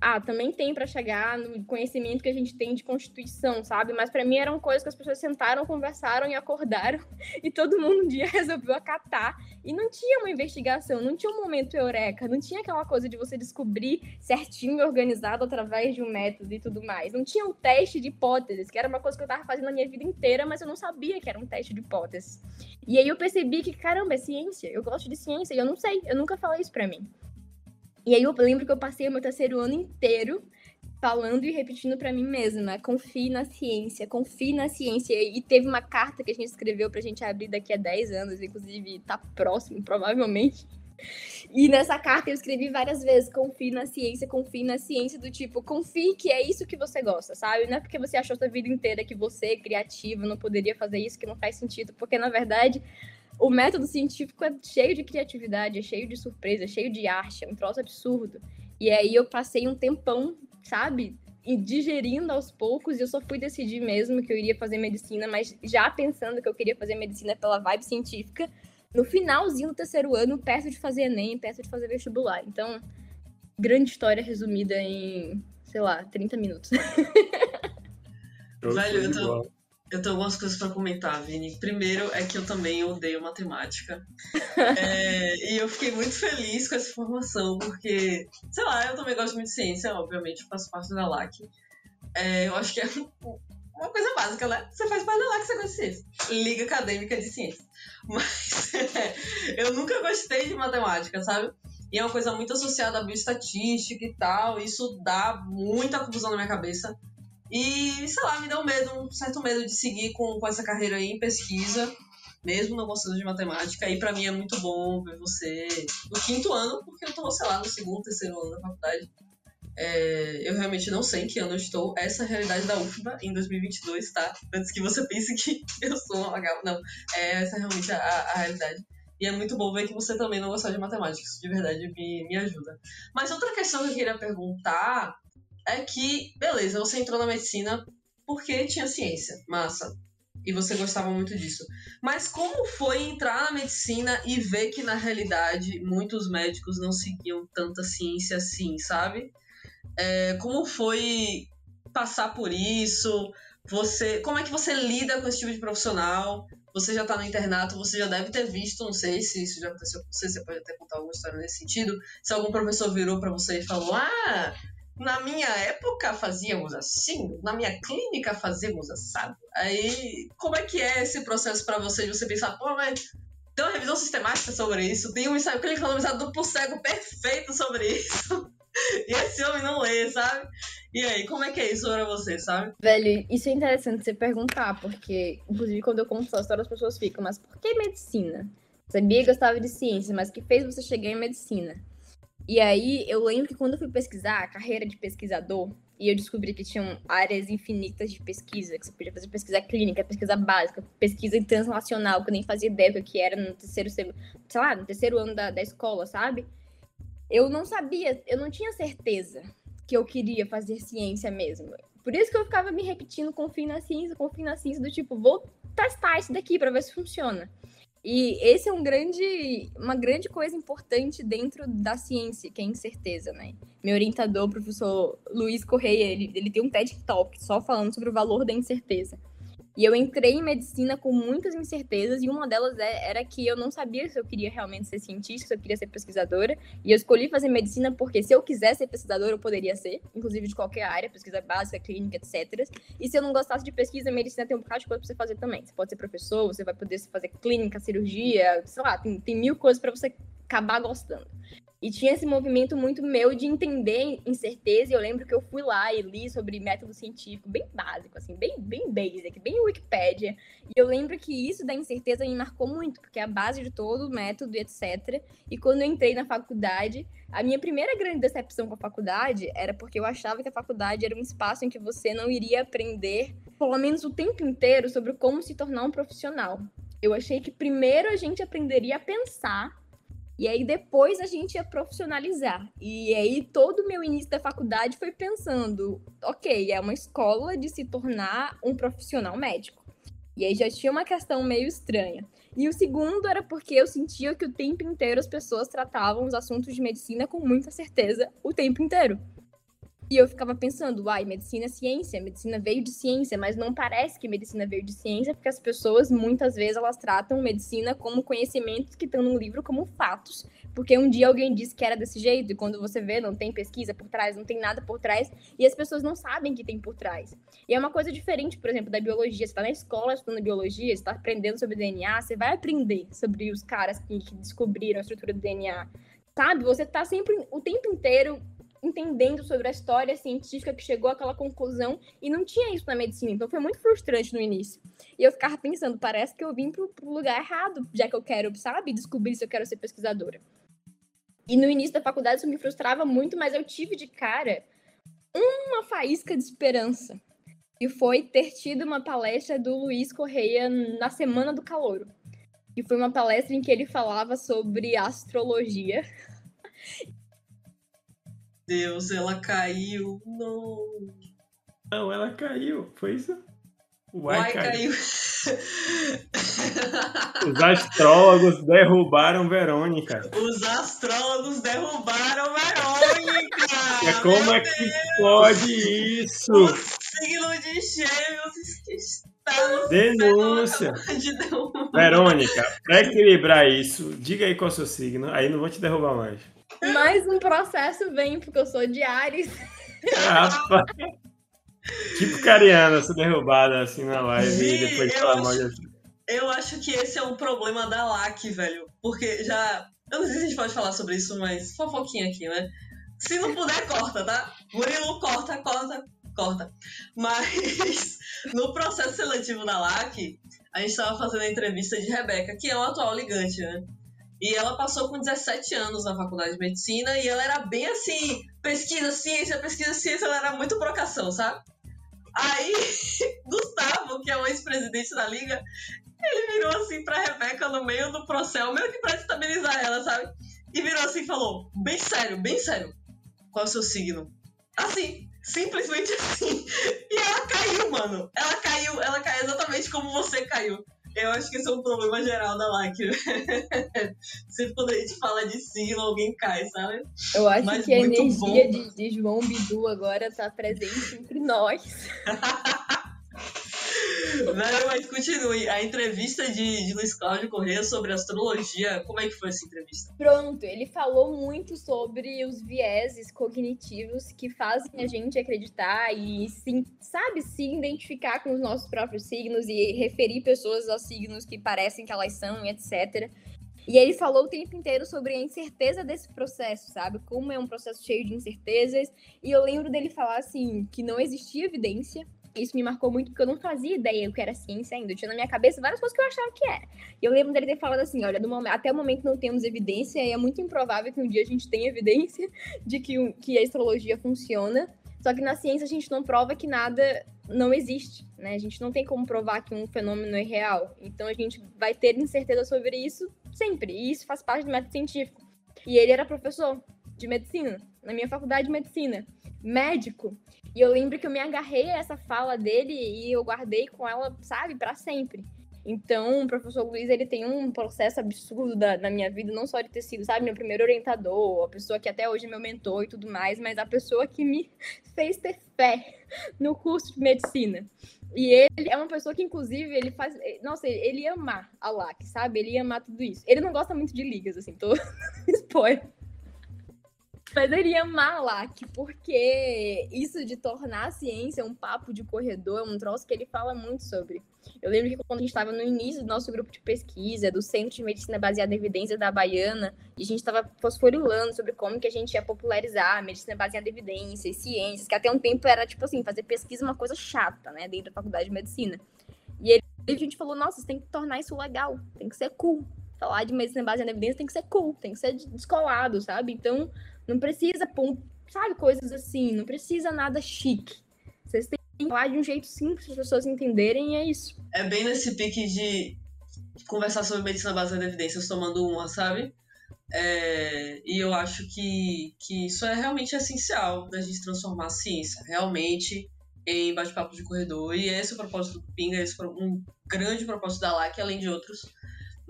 ah, também tem para chegar no conhecimento que a gente tem de Constituição, sabe? Mas para mim eram coisas que as pessoas sentaram, conversaram e acordaram e todo mundo um dia resolveu acatar. E não tinha uma investigação, não tinha um momento eureka, não tinha aquela coisa de você descobrir certinho e organizado através de um método e tudo mais. Não tinha o um teste de hipóteses, que era uma coisa que eu tava fazendo a minha vida inteira, mas eu não sabia que era um teste de hipóteses. E aí eu percebi que, caramba, é ciência, eu gosto de ciência e eu não sei, eu nunca falei isso para mim. E aí eu lembro que eu passei o meu terceiro ano inteiro falando e repetindo para mim mesma, confie na ciência, confie na ciência. E teve uma carta que a gente escreveu pra gente abrir daqui a 10 anos, inclusive tá próximo, provavelmente. E nessa carta eu escrevi várias vezes, confie na ciência, confie na ciência, do tipo, confie que é isso que você gosta, sabe? Não é porque você achou sua vida inteira que você, criativo, não poderia fazer isso, que não faz sentido, porque na verdade o método científico é cheio de criatividade, é cheio de surpresa, é cheio de arte, é um troço absurdo. E aí eu passei um tempão, sabe, digerindo aos poucos, e eu só fui decidir mesmo que eu iria fazer medicina, mas já pensando que eu queria fazer medicina pela vibe científica, no finalzinho do terceiro ano, perto de fazer Enem, perto de fazer vestibular. Então, grande história resumida em, sei lá, 30 minutos. Velho, eu tô, eu tenho algumas coisas para comentar, Vini. Primeiro é que eu também odeio matemática. é, e eu fiquei muito feliz com essa informação, porque, sei lá, eu também gosto muito de ciência, obviamente, faço parte da LAC. É, eu acho que é uma coisa básica, né? Você faz parte da LAC, você gosta de ciência. Liga Acadêmica de Ciência. Mas é, eu nunca gostei de matemática, sabe? E é uma coisa muito associada à bioestatística e tal. Isso dá muita confusão na minha cabeça. E, sei lá, me deu medo, um certo medo de seguir com, com essa carreira aí em pesquisa, mesmo não gostando de matemática. E para mim é muito bom ver você no quinto ano, porque eu tô, sei lá, no segundo, terceiro ano da faculdade. É, eu realmente não sei em que ano eu estou. Essa é a realidade da UFBA em 2022, tá? Antes que você pense que eu sou uma. Não, é, essa é realmente a, a realidade. E é muito bom ver que você também não gosta de matemática. Isso de verdade me, me ajuda. Mas outra questão que eu queria perguntar é que, beleza, você entrou na medicina porque tinha ciência, massa. E você gostava muito disso. Mas como foi entrar na medicina e ver que na realidade muitos médicos não seguiam tanta ciência assim, sabe? É, como foi passar por isso? Você, como é que você lida com esse tipo de profissional? Você já tá no internato, você já deve ter visto, não sei se isso já aconteceu com você, você pode até contar alguma história nesse sentido. Se algum professor virou para você e falou: "Ah, na minha época fazíamos assim, na minha clínica fazíamos assado". Aí, como é que é esse processo para você de você pensar: "Pô, mas tem uma revisão sistemática sobre isso, tem um ensaio clínico randomizado duplo cego perfeito sobre isso". e esse homem não lê, sabe? E aí, como é que é isso pra você, sabe? Velho, isso é interessante você perguntar, porque, inclusive, quando eu conto essa história, as pessoas ficam, mas por que medicina? Sabia que gostava de ciência, mas o que fez você chegar em medicina? E aí, eu lembro que quando eu fui pesquisar a carreira de pesquisador, e eu descobri que tinham áreas infinitas de pesquisa, que você podia fazer pesquisa clínica, pesquisa básica, pesquisa translacional, que eu nem fazia ideia do que era no terceiro, sei lá, no terceiro ano da, da escola, sabe? Eu não sabia, eu não tinha certeza que eu queria fazer ciência mesmo. Por isso que eu ficava me repetindo, confio na ciência, confio na ciência, do tipo, vou testar isso daqui para ver se funciona. E esse é um grande, uma grande coisa importante dentro da ciência, que é a incerteza, né? Meu orientador, o professor Luiz Correia, ele, ele tem um TED Talk só falando sobre o valor da incerteza. E eu entrei em medicina com muitas incertezas, e uma delas é, era que eu não sabia se eu queria realmente ser cientista, se eu queria ser pesquisadora. E eu escolhi fazer medicina porque se eu quisesse ser pesquisadora, eu poderia ser, inclusive de qualquer área, pesquisa básica, clínica, etc. E se eu não gostasse de pesquisa, medicina tem um bocado de coisa pra você fazer também. Você pode ser professor, você vai poder fazer clínica, cirurgia, sei lá, tem, tem mil coisas para você acabar gostando. E tinha esse movimento muito meu de entender incerteza. E eu lembro que eu fui lá e li sobre método científico, bem básico, assim, bem, bem basic, bem Wikipedia. E eu lembro que isso da incerteza me marcou muito, porque é a base de todo o método etc. E quando eu entrei na faculdade, a minha primeira grande decepção com a faculdade era porque eu achava que a faculdade era um espaço em que você não iria aprender, pelo menos o tempo inteiro, sobre como se tornar um profissional. Eu achei que primeiro a gente aprenderia a pensar e aí depois a gente ia profissionalizar. E aí todo o meu início da faculdade foi pensando, ok, é uma escola de se tornar um profissional médico. E aí já tinha uma questão meio estranha. E o segundo era porque eu sentia que o tempo inteiro as pessoas tratavam os assuntos de medicina com muita certeza o tempo inteiro. E eu ficava pensando, uai, medicina é ciência, medicina veio de ciência, mas não parece que medicina veio de ciência, porque as pessoas, muitas vezes, elas tratam medicina como conhecimentos que estão no livro como fatos, porque um dia alguém disse que era desse jeito, e quando você vê, não tem pesquisa por trás, não tem nada por trás, e as pessoas não sabem que tem por trás. E é uma coisa diferente, por exemplo, da biologia. Você está na escola estudando biologia, você está aprendendo sobre DNA, você vai aprender sobre os caras que descobriram a estrutura do DNA. Sabe? Você está sempre, o tempo inteiro, entendendo sobre a história científica que chegou àquela conclusão e não tinha isso na medicina. Então foi muito frustrante no início. E eu ficava pensando, parece que eu vim pro, pro lugar errado, já que eu quero, sabe, descobrir se eu quero ser pesquisadora. E no início da faculdade isso me frustrava muito, mas eu tive de cara uma faísca de esperança. E foi ter tido uma palestra do Luiz Correia na Semana do Calouro. E foi uma palestra em que ele falava sobre astrologia. Deus, ela caiu. Não. Não, ela caiu. Foi isso? O Uai caiu. caiu. Os astrólogos derrubaram Verônica. Os astrólogos derrubaram Verônica! É como é que pode isso? O signo de gêmeos está Denúncia. De Verônica, para equilibrar isso, diga aí qual é o seu signo, aí não vou te derrubar mais. Mais um processo vem, porque eu sou de Ares. Rapaz. Tipo Cariana ser derrubada assim na live e depois falar mal de assim. Eu acho que esse é um problema da LAC, velho. Porque já. Eu não sei se a gente pode falar sobre isso, mas fofoquinha aqui, né? Se não puder, corta, tá? Murilo, corta, corta, corta. Mas no processo seletivo da LAC, a gente tava fazendo a entrevista de Rebeca, que é o atual ligante, né? E ela passou com 17 anos na faculdade de medicina e ela era bem assim, pesquisa ciência, pesquisa ciência, ela era muito procação, sabe? Aí, Gustavo, que é o ex-presidente da liga, ele virou assim pra Rebeca no meio do processo, meio que pra estabilizar ela, sabe? E virou assim e falou, bem sério, bem sério, qual é o seu signo? Assim. Simplesmente assim. E ela caiu, mano. Ela caiu, ela caiu exatamente como você caiu. Eu acho que esse é um problema geral da LAC. Sempre quando a gente fala de signo, alguém cai, sabe? Eu acho Mas que a energia bom. de, de João Bidu agora tá presente entre nós. Não, mas continue. A entrevista de, de Luiz Cláudio Corrêa sobre astrologia, como é que foi essa entrevista? Pronto, ele falou muito sobre os vieses cognitivos que fazem a gente acreditar e, sim, sabe, se identificar com os nossos próprios signos e referir pessoas aos signos que parecem que elas são, etc. E ele falou o tempo inteiro sobre a incerteza desse processo, sabe? Como é um processo cheio de incertezas. E eu lembro dele falar assim que não existia evidência. Isso me marcou muito porque eu não fazia ideia do que era ciência ainda. Eu tinha na minha cabeça várias coisas que eu achava que era. E eu lembro dele ter falado assim: olha, momento, até o momento não temos evidência e é muito improvável que um dia a gente tenha evidência de que, o- que a astrologia funciona. Só que na ciência a gente não prova que nada não existe, né? A gente não tem como provar que um fenômeno é real. Então a gente vai ter incerteza sobre isso sempre. E isso faz parte do método científico. E ele era professor de medicina, na minha faculdade de medicina, médico. E eu lembro que eu me agarrei a essa fala dele e eu guardei com ela, sabe, para sempre. Então, o professor Luiz, ele tem um processo absurdo da, na minha vida, não só de ter sido, sabe, meu primeiro orientador, a pessoa que até hoje é meu mentor e tudo mais, mas a pessoa que me fez ter fé no curso de medicina. E ele é uma pessoa que, inclusive, ele faz. Nossa, ele, ia amar a LAC, sabe? Ele ia amar tudo isso. Ele não gosta muito de ligas, assim, tô spoiler. Mas ele ia amar LAC, porque isso de tornar a ciência um papo de corredor é um troço que ele fala muito sobre. Eu lembro que quando a gente estava no início do nosso grupo de pesquisa, do Centro de Medicina Baseada em Evidência da Baiana, e a gente estava fosforilando sobre como que a gente ia popularizar a medicina baseada em evidência e ciências, que até um tempo era, tipo assim, fazer pesquisa uma coisa chata, né, dentro da faculdade de medicina. E ele, a gente falou, nossa, tem que tornar isso legal, tem que ser cool. Falar de medicina baseada em evidência tem que ser cool, tem que ser descolado, sabe? Então, não precisa, sabe, coisas assim, não precisa nada chique. Vocês têm que falar de um jeito simples para as pessoas entenderem e é isso. É bem nesse pique de conversar sobre medicina baseada em evidências tomando uma, sabe? É, e eu acho que, que isso é realmente essencial da gente transformar a ciência realmente em bate-papo de corredor. E esse é o propósito do Pinga, esse é um grande propósito da LAC, além de outros.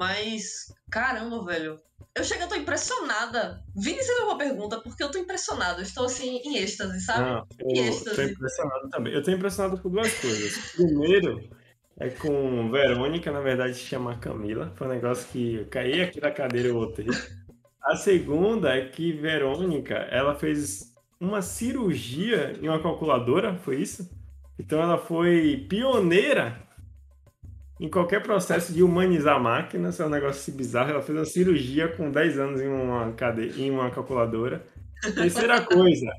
Mas, caramba, velho. Eu chego, eu tô impressionada. Vini, você deu uma pergunta, porque eu tô impressionada. Eu estou assim, em êxtase, sabe? Não, Em eu êxtase. tô impressionado também. Eu tô impressionado por duas coisas. Primeiro, é com Verônica, na verdade se chama Camila. Foi um negócio que eu caí aqui da cadeira e eu voltei. A segunda é que Verônica, ela fez uma cirurgia em uma calculadora, foi isso? Então ela foi pioneira em qualquer processo de humanizar máquinas, é um negócio assim bizarro. Ela fez uma cirurgia com 10 anos em uma, cade... em uma calculadora. Terceira coisa,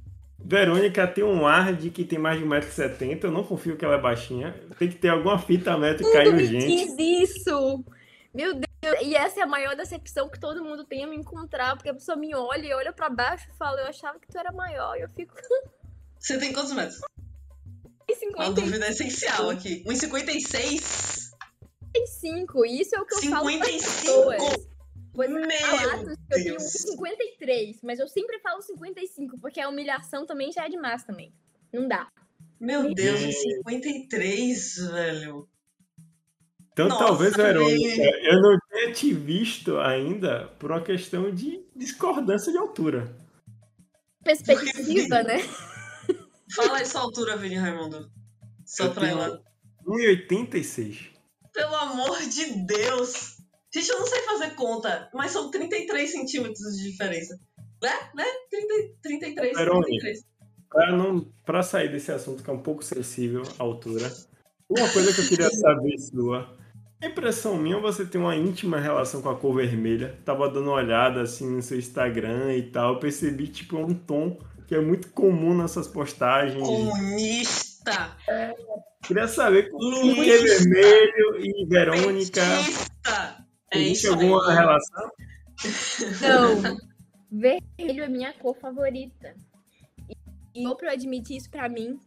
Verônica tem um ar de que tem mais de 1,70m. Eu não confio que ela é baixinha. Tem que ter alguma fita métrica aí me urgente. diz isso! Meu Deus! E essa é a maior decepção que todo mundo tem a me encontrar, porque a pessoa me olha e olha pra baixo e fala, eu achava que tu era maior, e eu fico Você tem quantos metros? Uma 55, dúvida essencial aqui. 1,56? E isso é o que eu falo para 55? pessoas. Pois há Meu relatos que eu tenho Deus. 53, mas eu sempre falo 55, porque a humilhação também já é demais também. Não dá. Meu Deus, Meu. 53, velho. Então Nossa, talvez, Verônica, eu não tenha te visto ainda por uma questão de discordância de altura. Perspectiva, né? Fala aí sua altura, Vini Raimundo. Só Eu pra ela. 1,86. Pelo amor de Deus! Gente, eu não sei fazer conta, mas são 33 centímetros de diferença. Né? Né? 30, 33, Verônica. 33. Para não, para sair desse assunto que é um pouco sensível à altura, uma coisa que eu queria saber sua. A impressão minha, você tem uma íntima relação com a cor vermelha. Tava dando uma olhada assim no seu Instagram e tal, eu percebi tipo um tom que é muito comum nessas postagens. Comunista! Queria saber que Luiz. vermelho e Verônica. Petista! É Existe alguma aí. relação? Não. Vermelho é minha cor favorita. E eu pra eu admitir isso pra mim,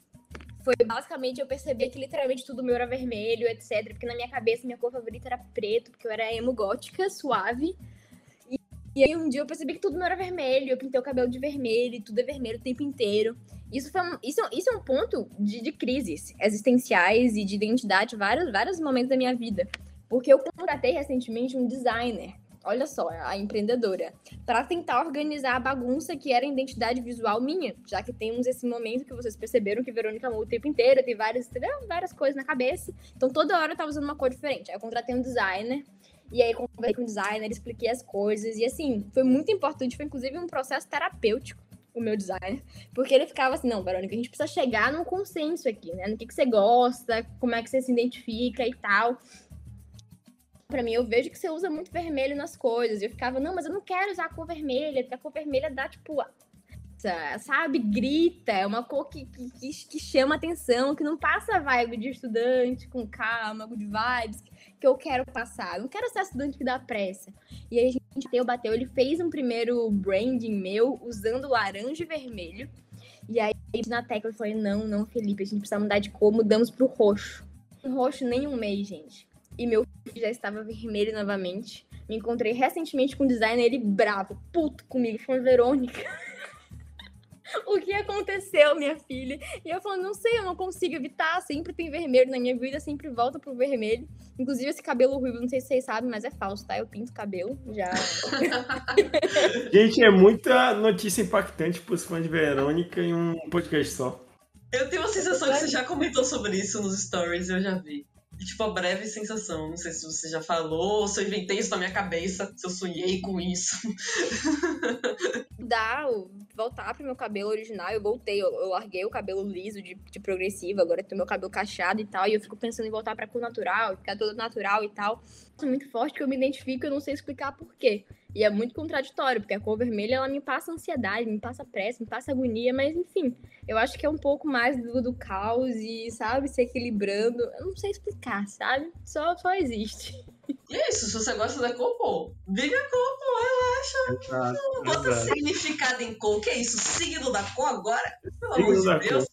foi basicamente eu perceber que literalmente tudo meu era vermelho, etc. Porque na minha cabeça minha cor favorita era preto, porque eu era emo gótica, suave. E aí um dia eu percebi que tudo não era vermelho, eu pintei o cabelo de vermelho, e tudo é vermelho o tempo inteiro. Isso, foi um, isso, isso é um ponto de, de crises existenciais e de identidade, vários, vários momentos da minha vida. Porque eu contratei recentemente um designer, olha só, a empreendedora, para tentar organizar a bagunça que era a identidade visual minha, já que temos esse momento que vocês perceberam que Verônica amou o tempo inteiro, tem várias, várias coisas na cabeça. Então toda hora eu tava usando uma cor diferente. Aí eu contratei um designer e aí conversei com o designer, expliquei as coisas. E assim, foi muito importante, foi inclusive um processo terapêutico o meu designer, porque ele ficava assim, não, Verônica, a gente precisa chegar num consenso aqui, né? No que, que você gosta, como é que você se identifica e tal. Pra mim, eu vejo que você usa muito vermelho nas coisas. E eu ficava, não, mas eu não quero usar a cor vermelha, porque a cor vermelha dá, tipo, sabe, grita, é uma cor que, que, que, chama atenção, que não passa vibe de estudante com calma, good vibes, que eu quero passar. Não quero ser estudante que dá pressa. E aí a gente bateu, bateu, ele fez um primeiro branding meu usando laranja e vermelho. E aí na tecla eu falei, não, não, Felipe, a gente precisa mudar de cor, mudamos pro roxo. Um roxo nem um mês, gente. E meu filho já estava vermelho novamente. Me encontrei recentemente com um designer, ele bravo, puto comigo, falando, Verônica o que aconteceu, minha filha? E eu falando, não sei, eu não consigo evitar, sempre tem vermelho na minha vida, sempre volta pro vermelho. Inclusive, esse cabelo ruivo, não sei se vocês sabem, mas é falso, tá? Eu pinto cabelo, já. Gente, é muita notícia impactante pros fãs de Verônica em um podcast só. Eu tenho uma sensação que você já comentou sobre isso nos stories, eu já vi. Tipo, a breve sensação. Não sei se você já falou, ou se eu inventei isso na minha cabeça, se eu sonhei com isso. Dá, voltar pro meu cabelo original, eu voltei, eu, eu larguei o cabelo liso de, de progressiva, agora tenho meu cabelo cacheado e tal, e eu fico pensando em voltar pra cor natural, ficar todo natural e tal. É muito forte que eu me identifico, eu não sei explicar por quê. E é muito contraditório, porque a cor vermelha ela me passa ansiedade, me passa pressa, me passa agonia, mas enfim, eu acho que é um pouco mais do, do caos e, sabe, se equilibrando. Eu não sei explicar, sabe? Só, só existe. E isso, se você gosta da cor, pô, vive a cor, pô, relaxa. Exato, não bota exato. significado em cor. O que é isso? Signo da cor agora? Pelo amor de Deus.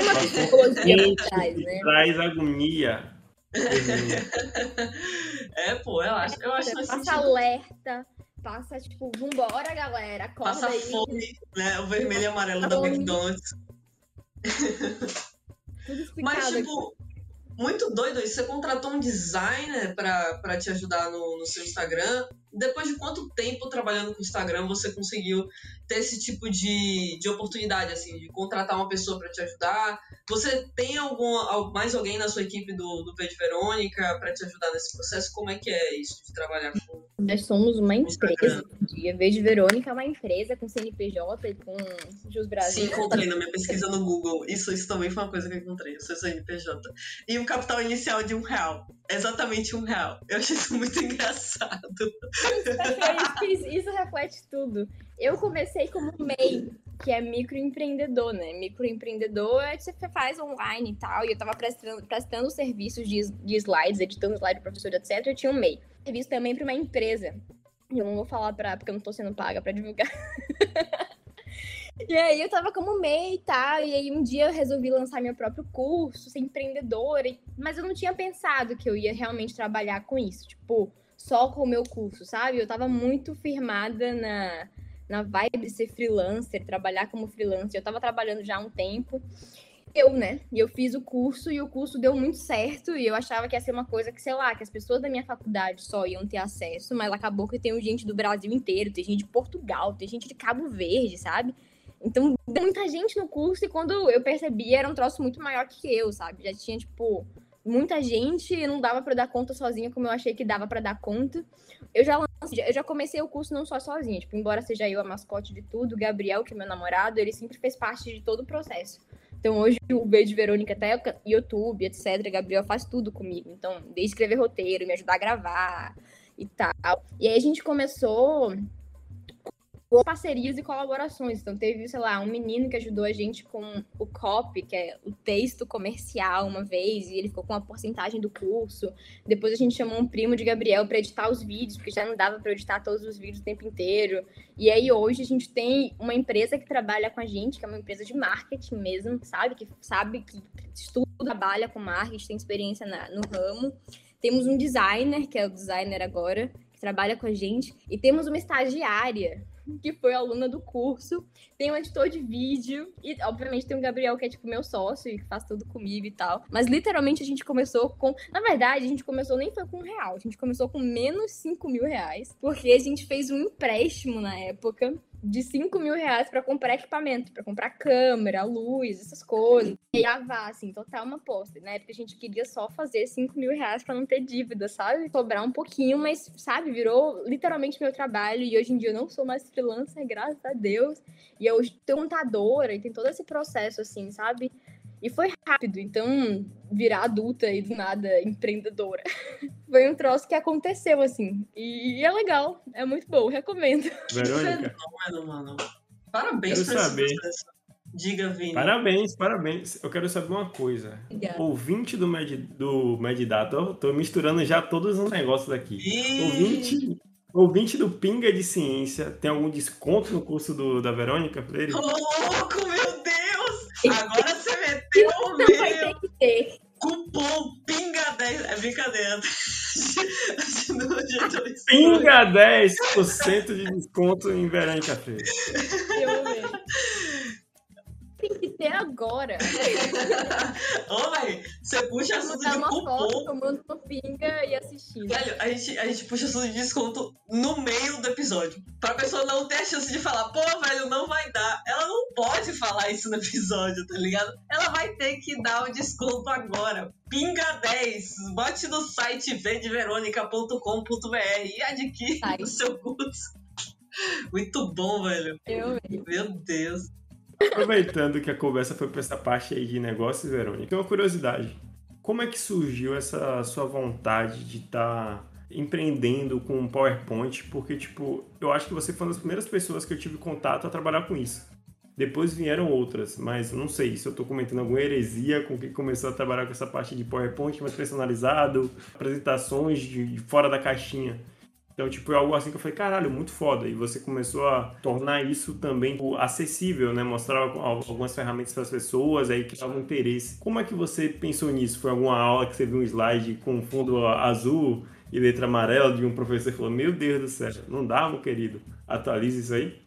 Uma psicologia traz, né? Traz agonia. é, pô, eu acho, eu acho Passa sentido. alerta, passa, tipo, vambora, galera, acorda Passa aí. fome, né? O vermelho e amarelo da McDonald's. Mas, tipo, muito doido isso. Você contratou um designer para te ajudar no, no seu Instagram. Depois de quanto tempo trabalhando com o Instagram você conseguiu ter esse tipo de, de oportunidade, assim, de contratar uma pessoa para te ajudar? Você tem algum, mais alguém na sua equipe do, do Verônica para te ajudar nesse processo? Como é que é isso de trabalhar com. Nós somos uma empresa. A de Verônica é uma empresa com CNPJ e com Jus Brasil. Sim, encontrei na minha pesquisa no Google. Isso, isso também foi uma coisa que eu encontrei, o seu CNPJ. E um capital inicial de um real. Exatamente um real. Eu achei isso muito engraçado. Isso, isso reflete tudo. Eu comecei como MEI, que é microempreendedor, né? Microempreendedor é que você faz online e tal. E eu tava prestando, prestando serviços de, de slides, editando slide do professor, etc. Eu tinha um MEI. Serviço também para uma empresa. Eu não vou falar pra, porque eu não tô sendo paga para divulgar. E aí eu tava como MEI e tal, e aí um dia eu resolvi lançar meu próprio curso, ser empreendedora, mas eu não tinha pensado que eu ia realmente trabalhar com isso, tipo, só com o meu curso, sabe? Eu tava muito firmada na, na vibe de ser freelancer, trabalhar como freelancer. Eu tava trabalhando já há um tempo. Eu, né? E eu fiz o curso e o curso deu muito certo. E eu achava que ia ser uma coisa que, sei lá, que as pessoas da minha faculdade só iam ter acesso, mas acabou que tem gente do Brasil inteiro, tem gente de Portugal, tem gente de Cabo Verde, sabe? Então, muita gente no curso, e quando eu percebi, era um troço muito maior que eu, sabe? Já tinha, tipo, muita gente, não dava para dar conta sozinha como eu achei que dava para dar conta. Eu já eu já comecei o curso não só sozinha, tipo, embora seja eu a mascote de tudo, o Gabriel, que é meu namorado, ele sempre fez parte de todo o processo. Então hoje o beijo de Verônica até YouTube, etc, Gabriel faz tudo comigo. Então, desde escrever roteiro, me ajudar a gravar e tal. E aí a gente começou parcerias e colaborações. Então, teve, sei lá, um menino que ajudou a gente com o copy, que é o texto comercial, uma vez, e ele ficou com uma porcentagem do curso. Depois a gente chamou um primo de Gabriel para editar os vídeos, porque já não dava para editar todos os vídeos o tempo inteiro. E aí, hoje, a gente tem uma empresa que trabalha com a gente, que é uma empresa de marketing mesmo, sabe? Que sabe que estuda, trabalha com marketing, tem experiência na, no ramo. Temos um designer, que é o designer agora, que trabalha com a gente, e temos uma estagiária que foi aluna do curso, tem um editor de vídeo, e obviamente tem o Gabriel, que é tipo meu sócio e que faz tudo comigo e tal. Mas literalmente a gente começou com. Na verdade, a gente começou nem foi com um real, a gente começou com menos 5 mil reais, porque a gente fez um empréstimo na época de 5 mil reais pra comprar equipamento, pra comprar câmera, luz, essas coisas. E gravar, assim, total uma aposta. Na época a gente queria só fazer 5 mil reais pra não ter dívida, sabe? Cobrar um pouquinho, mas, sabe, virou literalmente meu trabalho. E hoje em dia eu não sou mais freelancer, graças a Deus. E eu tenho contadora e tem todo esse processo, assim, sabe? E foi rápido, então virar adulta e do nada empreendedora. foi um troço que aconteceu, assim. E é legal, é muito bom, recomendo. Verônica, Fenômeno, mano. Parabéns Quero pra saber. Diga, Vini. parabéns, parabéns. Eu quero saber uma coisa. Obrigada. Ouvinte do, Med, do Medidato, tô misturando já todos os negócios aqui. Ih, Ouvinte, ouvinte do Pinga de Ciência, tem algum desconto no curso do, da Verônica? Ô, louco, meu Deus! Agora você meteu o Não vai meu ter que ter. cupom PINGA10. É brincadeira. Estou- Pinga 10% de desconto em Verônica Freire. Eu amei. Tem que ter agora. Ô, velho, você puxa assunto de uma foto cupom. tomando uma pinga e assistindo. Velho, a gente, a gente puxa assunto de desconto no meio do episódio. Pra pessoa não ter a chance de falar, pô, velho, não vai dar. Ela não pode falar isso no episódio, tá ligado? Ela vai ter que dar o desconto agora. Pinga 10. Bote no site vendeverônica.com.br e adquire Ai. o seu curso. Muito bom, velho. Eu. Meu Deus. Aproveitando que a conversa foi para essa parte aí de negócios, Verônica, tem uma curiosidade. Como é que surgiu essa sua vontade de estar empreendendo com PowerPoint? Porque, tipo, eu acho que você foi uma das primeiras pessoas que eu tive contato a trabalhar com isso. Depois vieram outras, mas não sei se eu tô cometendo alguma heresia com quem começou a trabalhar com essa parte de PowerPoint mais personalizado, apresentações de, de fora da caixinha. Então, tipo, é algo assim que eu falei, caralho, muito foda. E você começou a tornar isso também tipo, acessível, né? Mostrar al- algumas ferramentas para as pessoas, aí que um interesse. Como é que você pensou nisso? Foi alguma aula que você viu um slide com fundo azul e letra amarela de um professor que falou, meu Deus do céu, não dá, meu querido? Atualize isso aí.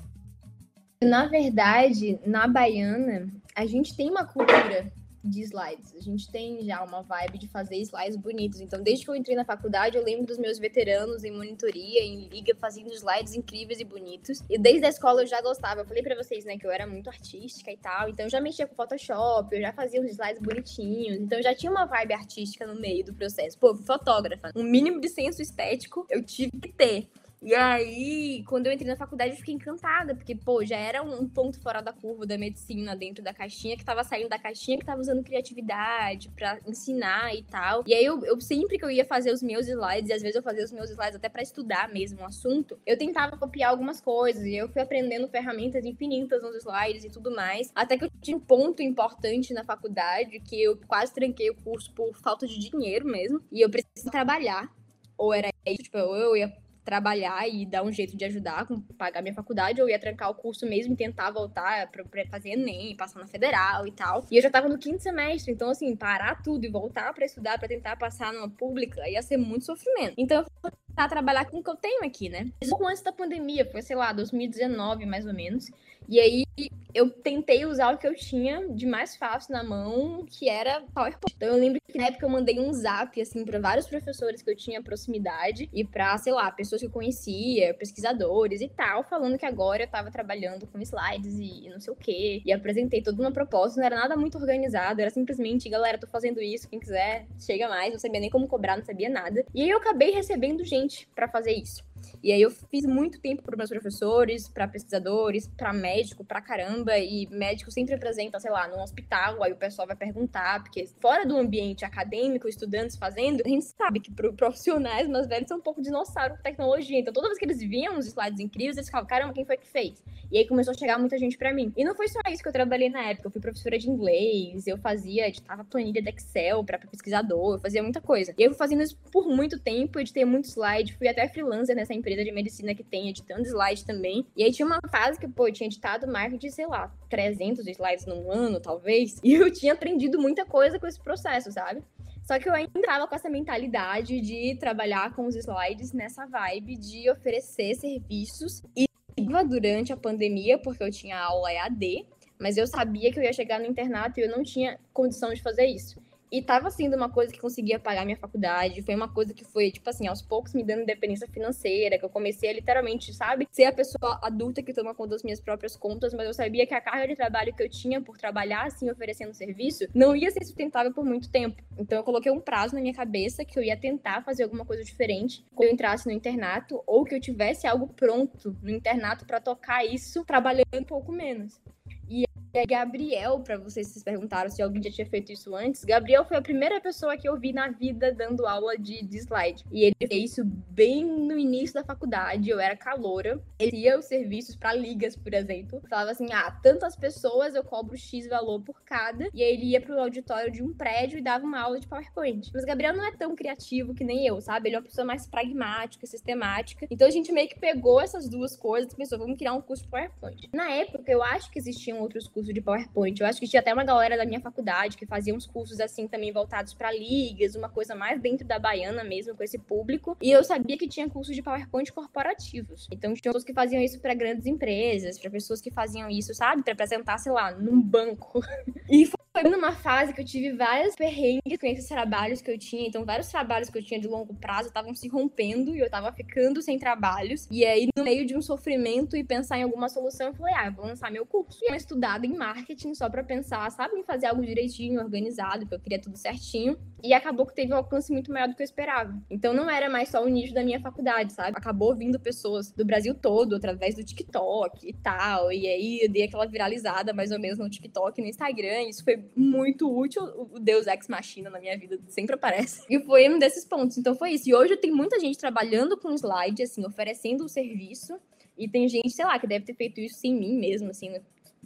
Na verdade, na Baiana, a gente tem uma cultura de slides. A gente tem já uma vibe de fazer slides bonitos. Então, desde que eu entrei na faculdade, eu lembro dos meus veteranos em monitoria, em liga, fazendo slides incríveis e bonitos. E desde a escola eu já gostava. Eu falei pra vocês, né, que eu era muito artística e tal. Então, eu já mexia com Photoshop, eu já fazia uns slides bonitinhos. Então, eu já tinha uma vibe artística no meio do processo. Pô, fotógrafa. Um mínimo de senso estético eu tive que ter. E aí, quando eu entrei na faculdade, eu fiquei encantada, porque, pô, já era um ponto fora da curva da medicina dentro da caixinha, que tava saindo da caixinha, que tava usando criatividade pra ensinar e tal. E aí, eu, eu sempre que eu ia fazer os meus slides, e às vezes eu fazia os meus slides até pra estudar mesmo o assunto, eu tentava copiar algumas coisas, e eu fui aprendendo ferramentas infinitas nos slides e tudo mais, até que eu tinha um ponto importante na faculdade, que eu quase tranquei o curso por falta de dinheiro mesmo, e eu precisava trabalhar, ou era isso, tipo, eu ia trabalhar e dar um jeito de ajudar com pagar minha faculdade, ou ia trancar o curso mesmo e tentar voltar pra, pra fazer Enem, passar na federal e tal. E eu já tava no quinto semestre, então assim, parar tudo e voltar pra estudar, pra tentar passar numa pública, ia ser muito sofrimento. Então eu tentar trabalhar com o que eu tenho aqui, né? Pouco antes da pandemia, foi, sei lá, 2019 mais ou menos. E aí eu tentei usar o que eu tinha de mais fácil na mão, que era PowerPoint. Então eu lembro que na época eu mandei um zap, assim, para vários professores que eu tinha proximidade e pra, sei lá, pessoas que eu conhecia, pesquisadores e tal, falando que agora eu tava trabalhando com slides e não sei o quê. E apresentei toda uma proposta, não era nada muito organizado, era simplesmente, galera, tô fazendo isso, quem quiser, chega mais, não sabia nem como cobrar, não sabia nada. E aí eu acabei recebendo gente para fazer isso. E aí eu fiz muito tempo para meus professores, para pesquisadores, para médico, pra caramba, e médico sempre apresenta, sei lá, num hospital, aí o pessoal vai perguntar, porque fora do ambiente acadêmico, estudantes fazendo, a gente sabe que pro profissionais mais velhos são um pouco dinossauro com tecnologia. Então toda vez que eles viam os slides incríveis, eles falavam, caramba, quem foi que fez? E aí começou a chegar muita gente para mim. E não foi só isso que eu trabalhei na época, eu fui professora de inglês, eu fazia, editava planilha de Excel para pesquisador, eu fazia muita coisa. E eu fui fazendo isso por muito tempo, editei muito slide, fui até freelancer nessa empresa de medicina que tem, editando slide também. E aí tinha uma fase que, pô, eu tinha editado mais de, sei lá, 300 slides num ano, talvez. E eu tinha aprendido muita coisa com esse processo, sabe? Só que eu ainda tava com essa mentalidade de trabalhar com os slides nessa vibe de oferecer serviços e durante a pandemia, porque eu tinha aula EAD, mas eu sabia que eu ia chegar no internato e eu não tinha condição de fazer isso. E tava sendo uma coisa que conseguia pagar minha faculdade, foi uma coisa que foi, tipo assim, aos poucos me dando independência financeira, que eu comecei a literalmente, sabe, ser a pessoa adulta que toma conta das minhas próprias contas, mas eu sabia que a carga de trabalho que eu tinha por trabalhar assim, oferecendo serviço, não ia ser sustentável por muito tempo. Então eu coloquei um prazo na minha cabeça que eu ia tentar fazer alguma coisa diferente quando eu entrasse no internato, ou que eu tivesse algo pronto no internato para tocar isso trabalhando um pouco menos. É Gabriel, para vocês se perguntaram se alguém já tinha feito isso antes, Gabriel foi a primeira pessoa que eu vi na vida dando aula de, de slide. E ele fez isso bem no início da faculdade, eu era caloura. Ele ia os serviços para ligas, por exemplo. Falava assim: ah, tantas pessoas eu cobro X valor por cada. E aí ele ia pro auditório de um prédio e dava uma aula de PowerPoint. Mas Gabriel não é tão criativo que nem eu, sabe? Ele é uma pessoa mais pragmática, sistemática. Então a gente meio que pegou essas duas coisas e pensou: vamos criar um curso de PowerPoint. Na época, eu acho que existiam outros cursos curso de PowerPoint. Eu acho que tinha até uma galera da minha faculdade que fazia uns cursos assim também voltados para ligas, uma coisa mais dentro da baiana mesmo com esse público. E eu sabia que tinha cursos de PowerPoint corporativos. Então tinha pessoas que faziam isso para grandes empresas, para pessoas que faziam isso, sabe, para apresentar, sei lá, num banco. e foi numa fase que eu tive várias perrengues com esses trabalhos que eu tinha. Então, vários trabalhos que eu tinha de longo prazo estavam se rompendo e eu tava ficando sem trabalhos. E aí, no meio de um sofrimento e pensar em alguma solução, eu falei, ah, eu vou lançar meu curso. E eu estudada em marketing só para pensar, sabe, em fazer algo direitinho, organizado, porque eu queria tudo certinho. E acabou que teve um alcance muito maior do que eu esperava. Então, não era mais só o nicho da minha faculdade, sabe? Acabou vindo pessoas do Brasil todo, através do TikTok e tal. E aí, eu dei aquela viralizada mais ou menos no TikTok no Instagram. Isso foi muito útil. O Deus Ex Machina na minha vida sempre aparece. E foi um desses pontos. Então, foi isso. E hoje tenho muita gente trabalhando com slide, assim, oferecendo o serviço. E tem gente, sei lá, que deve ter feito isso sem mim mesmo, assim,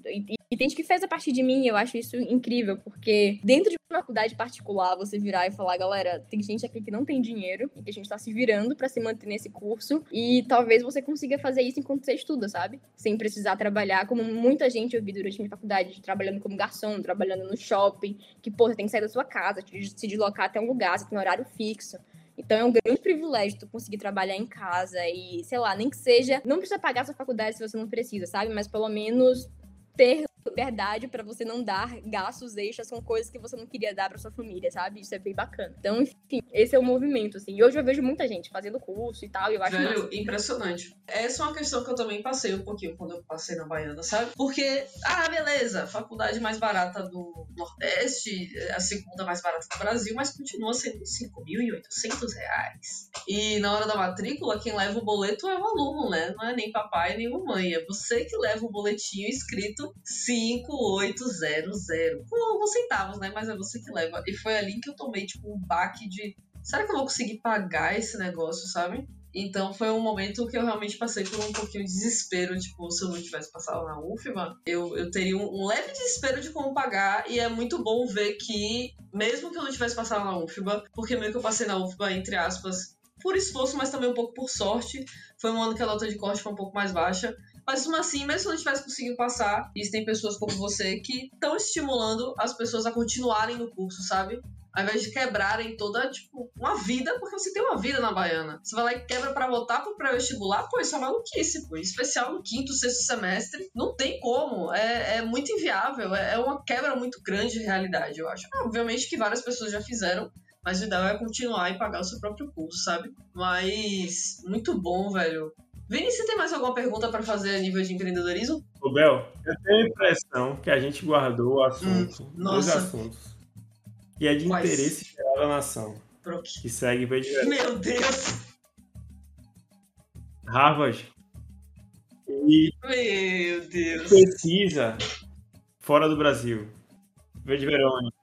e, e, tem gente que fez a partir de mim, eu acho isso incrível, porque dentro de uma faculdade particular, você virar e falar, galera, tem gente aqui que não tem dinheiro e que a gente tá se virando para se manter nesse curso, e talvez você consiga fazer isso enquanto você estuda, sabe? Sem precisar trabalhar, como muita gente eu vi durante minha faculdade, trabalhando como garçom, trabalhando no shopping, que, pô, você tem que sair da sua casa, se deslocar até um lugar, você tem um horário fixo. Então é um grande privilégio tu conseguir trabalhar em casa e, sei lá, nem que seja, não precisa pagar sua faculdade se você não precisa, sabe? Mas pelo menos ter verdade para você não dar gastos extras com coisas que você não queria dar para sua família, sabe? Isso é bem bacana. Então, enfim, esse é o movimento, assim. E hoje eu vejo muita gente fazendo curso e tal, e eu acho Velho, massa. impressionante. Essa é uma questão que eu também passei um pouquinho quando eu passei na Baiana, sabe? Porque, ah, beleza, faculdade mais barata do Nordeste, a segunda mais barata do Brasil, mas continua sendo 5.800 reais. E na hora da matrícula, quem leva o boleto é o aluno, né? Não é nem papai nem mamãe. É você que leva o boletinho escrito 5800. Com alguns centavos, né? Mas é você que leva. E foi ali que eu tomei, tipo, um baque de. Será que eu vou conseguir pagar esse negócio, sabe? Então foi um momento que eu realmente passei por um pouquinho de desespero, tipo, se eu não tivesse passado na UFBA, eu, eu teria um, um, leve desespero de como pagar, e é muito bom ver que, mesmo que eu não tivesse passado na UFBA, porque meio que eu passei na UFBA, entre aspas, por esforço, mas também um pouco por sorte, foi um ano que a nota de corte foi um pouco mais baixa, mas mesmo assim, mesmo se não tivesse conseguido passar, existem pessoas como você que estão estimulando as pessoas a continuarem no curso, sabe? Ao invés de quebrarem toda, tipo, uma vida, porque você tem uma vida na Baiana. Você vai lá e quebra para voltar pro pré-vestibular, pô, isso é maluquice, pô. Em especial no quinto, sexto semestre. Não tem como. É, é muito inviável. É, é uma quebra muito grande de realidade, eu acho. Obviamente que várias pessoas já fizeram, mas o ideal é continuar e pagar o seu próprio curso, sabe? Mas muito bom, velho. Vini, você tem mais alguma pergunta para fazer a nível de empreendedorismo? Ô, Bel, eu tenho a impressão que a gente guardou o assunto, hum, dois assuntos. E é de Quais? interesse geral da nação. Pronto. Que segue bem de Meu Deus! Harvard. E Meu Deus! Pesquisa fora do Brasil. Verde Verônica.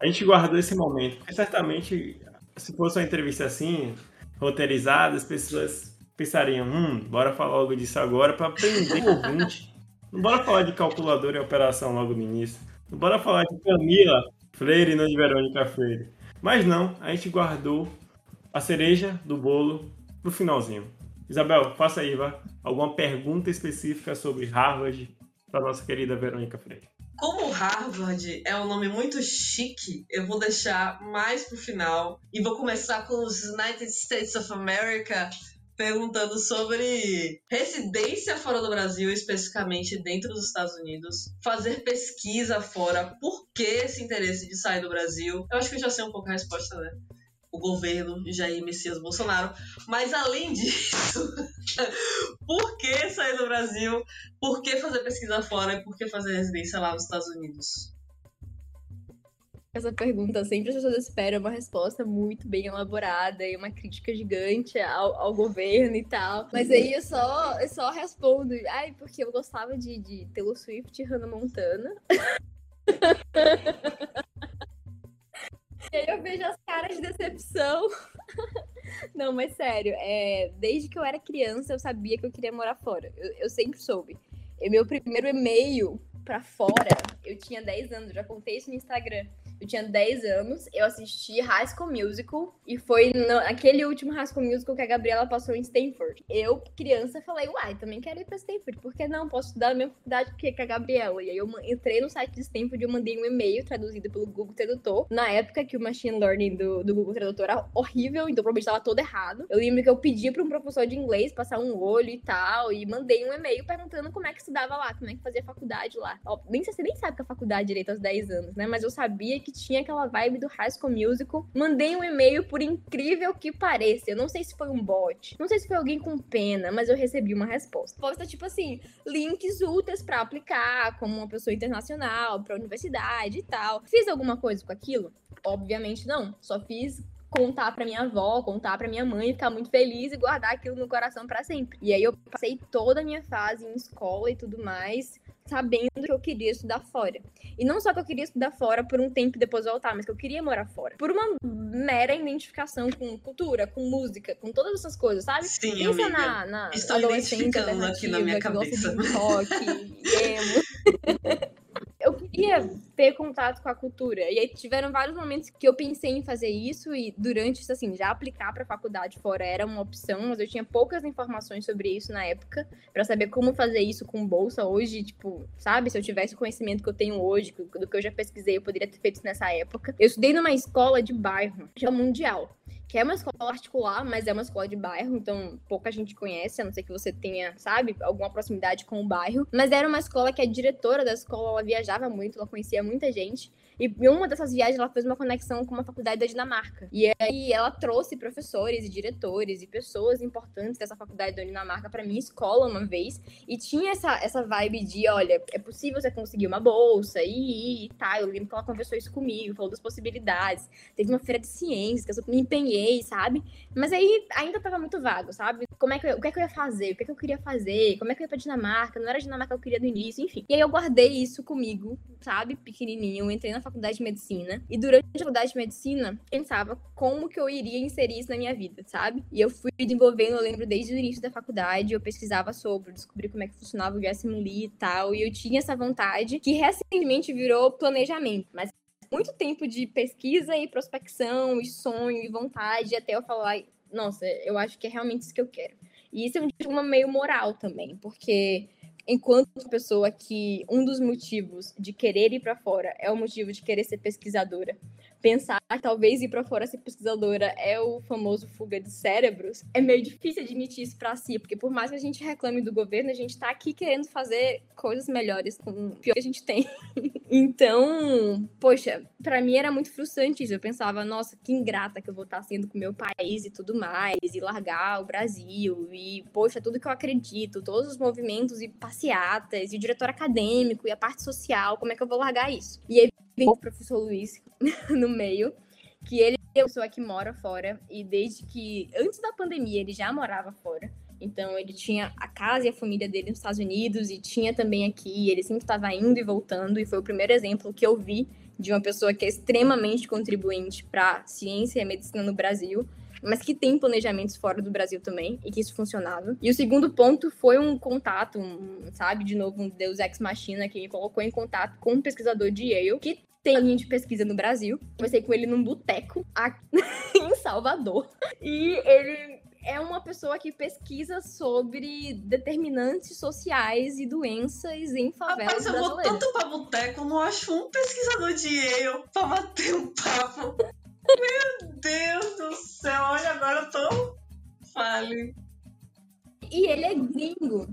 A gente guardou esse momento, porque certamente, se fosse uma entrevista assim, roteirizada, as pessoas pensariam, hum, bora falar logo disso agora para aprender o ouvinte. Não bora falar de calculadora e operação logo no início. Não bora falar de Camila Freire e não de Verônica Freire. Mas não, a gente guardou a cereja do bolo pro finalzinho. Isabel, faça aí, vá. Alguma pergunta específica sobre Harvard para nossa querida Verônica Freire? Como Harvard é um nome muito chique, eu vou deixar mais pro final e vou começar com os United States of America perguntando sobre residência fora do Brasil, especificamente dentro dos Estados Unidos, fazer pesquisa fora, por que esse interesse de sair do Brasil? Eu acho que eu já sei um pouco a resposta, né? O governo Jair Messias Bolsonaro. Mas além disso, por que sair do Brasil? Por que fazer pesquisa fora e por que fazer residência lá nos Estados Unidos? Essa pergunta, sempre as pessoas esperam uma resposta muito bem elaborada e uma crítica gigante ao, ao governo e tal. Mas aí eu só, eu só respondo, ai, porque eu gostava de, de Taylor Swift e Hannah Montana. e aí eu vejo as caras de decepção. Não, mas sério, é, desde que eu era criança eu sabia que eu queria morar fora. Eu, eu sempre soube. E meu primeiro e-mail pra fora, eu tinha 10 anos, já contei isso no Instagram. Eu tinha 10 anos, eu assisti High School Musical e foi naquele último High School Musical que a Gabriela passou em Stanford. Eu, criança, falei, uai, também quero ir pra Stanford, por que não? Posso estudar na mesma faculdade que a Gabriela. E aí eu entrei no site de Stanford e mandei um e-mail traduzido pelo Google Tradutor. Na época que o Machine Learning do, do Google Tradutor era horrível, então provavelmente estava todo errado. Eu lembro que eu pedi para um professor de inglês passar um olho e tal, e mandei um e-mail perguntando como é que estudava lá, como é que fazia faculdade lá. Ó, nem você nem sabe que a faculdade direito aos 10 anos, né? Mas eu sabia que que tinha aquela vibe do High School Musical. Mandei um e-mail, por incrível que pareça. Eu não sei se foi um bot, não sei se foi alguém com pena, mas eu recebi uma resposta. Posta tipo assim, links úteis para aplicar como uma pessoa internacional, para universidade e tal. Fiz alguma coisa com aquilo? Obviamente não. Só fiz contar para minha avó, contar para minha mãe, ficar muito feliz e guardar aquilo no coração para sempre. E aí eu passei toda a minha fase em escola e tudo mais sabendo que eu queria estudar fora. E não só que eu queria estudar fora por um tempo e depois voltar, mas que eu queria morar fora. Por uma mera identificação com cultura, com música, com todas essas coisas, sabe? Sim, Pensa amiga. na, na Estou adolescente aqui na minha que cabeça. gosta de rock, emo. eu queria ter contato com a cultura. E aí tiveram vários momentos que eu pensei em fazer isso e durante isso, assim, já aplicar para faculdade fora era uma opção, mas eu tinha poucas informações sobre isso na época, para saber como fazer isso com bolsa hoje, tipo, sabe? Se eu tivesse o conhecimento que eu tenho hoje, do que eu já pesquisei, eu poderia ter feito isso nessa época. Eu estudei numa escola de bairro, escola mundial que é uma escola particular, mas é uma escola de bairro, então pouca gente conhece, a não ser que você tenha, sabe, alguma proximidade com o bairro. Mas era uma escola que a diretora da escola, ela viajava muito, ela conhecia muita gente. E em uma dessas viagens ela fez uma conexão com uma faculdade da Dinamarca. E aí ela trouxe professores e diretores e pessoas importantes dessa faculdade da Dinamarca para minha escola uma vez. E tinha essa, essa vibe de, olha, é possível você conseguir uma bolsa e, e tá. Eu lembro que ela conversou isso comigo, falou das possibilidades. Teve uma feira de ciências que eu me empenhei, sabe? Mas aí ainda tava muito vago, sabe? Como é que eu, o que é que eu ia fazer? O que é que eu queria fazer? Como é que eu ia pra Dinamarca? Não era a Dinamarca que eu queria no início, enfim. E aí eu guardei isso comigo, sabe? Pequenininho, entrei na faculdade de medicina. E durante a faculdade de medicina, pensava como que eu iria inserir isso na minha vida, sabe? E eu fui desenvolvendo, eu lembro, desde o início da faculdade, eu pesquisava sobre, descobri como é que funcionava o Gassimuli e tal. E eu tinha essa vontade, que recentemente virou planejamento. Mas muito tempo de pesquisa e prospecção, e sonho, e vontade, até eu falar, nossa, eu acho que é realmente isso que eu quero. E isso é um dilema meio moral também, porque enquanto pessoa que um dos motivos de querer ir para fora é o motivo de querer ser pesquisadora, pensar que talvez ir para fora ser pesquisadora é o famoso fuga de cérebros, é meio difícil admitir isso para si, porque por mais que a gente reclame do governo, a gente tá aqui querendo fazer coisas melhores com o pior que a gente tem. então, poxa, para mim era muito frustrante isso. Eu pensava, nossa, que ingrata que eu vou estar sendo com o meu país e tudo mais, e largar o Brasil, e poxa, tudo que eu acredito, todos os movimentos e passeatas, e o diretor acadêmico, e a parte social, como é que eu vou largar isso? E aí o professor Luiz no meio, que ele é uma pessoa que mora fora, e desde que, antes da pandemia, ele já morava fora. Então, ele tinha a casa e a família dele nos Estados Unidos, e tinha também aqui, ele sempre estava indo e voltando, e foi o primeiro exemplo que eu vi de uma pessoa que é extremamente contribuinte para ciência e medicina no Brasil, mas que tem planejamentos fora do Brasil também, e que isso funcionava. E o segundo ponto foi um contato, um, sabe, de novo, um Deus Ex Machina, que me colocou em contato com um pesquisador de Yale, que tem linha de pesquisa no Brasil. Conversei com ele num boteco aqui em Salvador. E ele é uma pessoa que pesquisa sobre determinantes sociais e doenças em favelas Rapaz, eu vou tanto pra boteco, não acho um pesquisador de Yale pra bater um papo. Meu Deus do céu, olha, agora eu tô. Fale. E ele é gringo.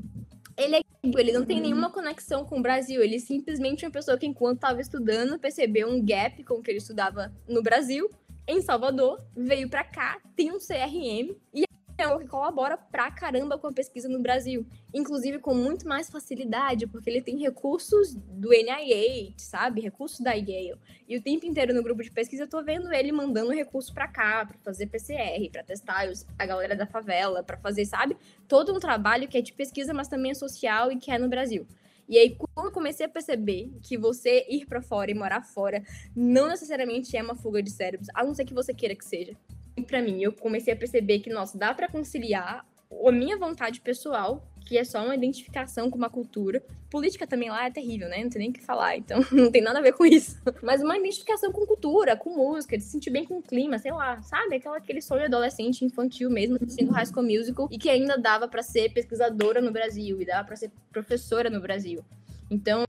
Ele é gringo, ele não tem nenhuma conexão com o Brasil. Ele simplesmente é uma pessoa que, enquanto estava estudando, percebeu um gap com o que ele estudava no Brasil, em Salvador, veio pra cá, tem um CRM e é o que colabora pra caramba com a pesquisa no Brasil. Inclusive com muito mais facilidade, porque ele tem recursos do NIH, sabe? Recursos da Yale. E o tempo inteiro no grupo de pesquisa eu tô vendo ele mandando recurso pra cá, pra fazer PCR, pra testar a galera da favela, pra fazer, sabe? Todo um trabalho que é de pesquisa, mas também é social e que é no Brasil. E aí, quando eu comecei a perceber que você ir pra fora e morar fora não necessariamente é uma fuga de cérebros, a não ser que você queira que seja. Pra mim, eu comecei a perceber que, nossa, dá pra conciliar a minha vontade pessoal, que é só uma identificação com uma cultura. Política também lá é terrível, né? Não tem nem o que falar, então não tem nada a ver com isso. Mas uma identificação com cultura, com música, de se sentir bem com o clima, sei lá, sabe? Aquela, aquele sonho adolescente, infantil mesmo, assistindo High School Musical, e que ainda dava pra ser pesquisadora no Brasil, e dava pra ser professora no Brasil. Então,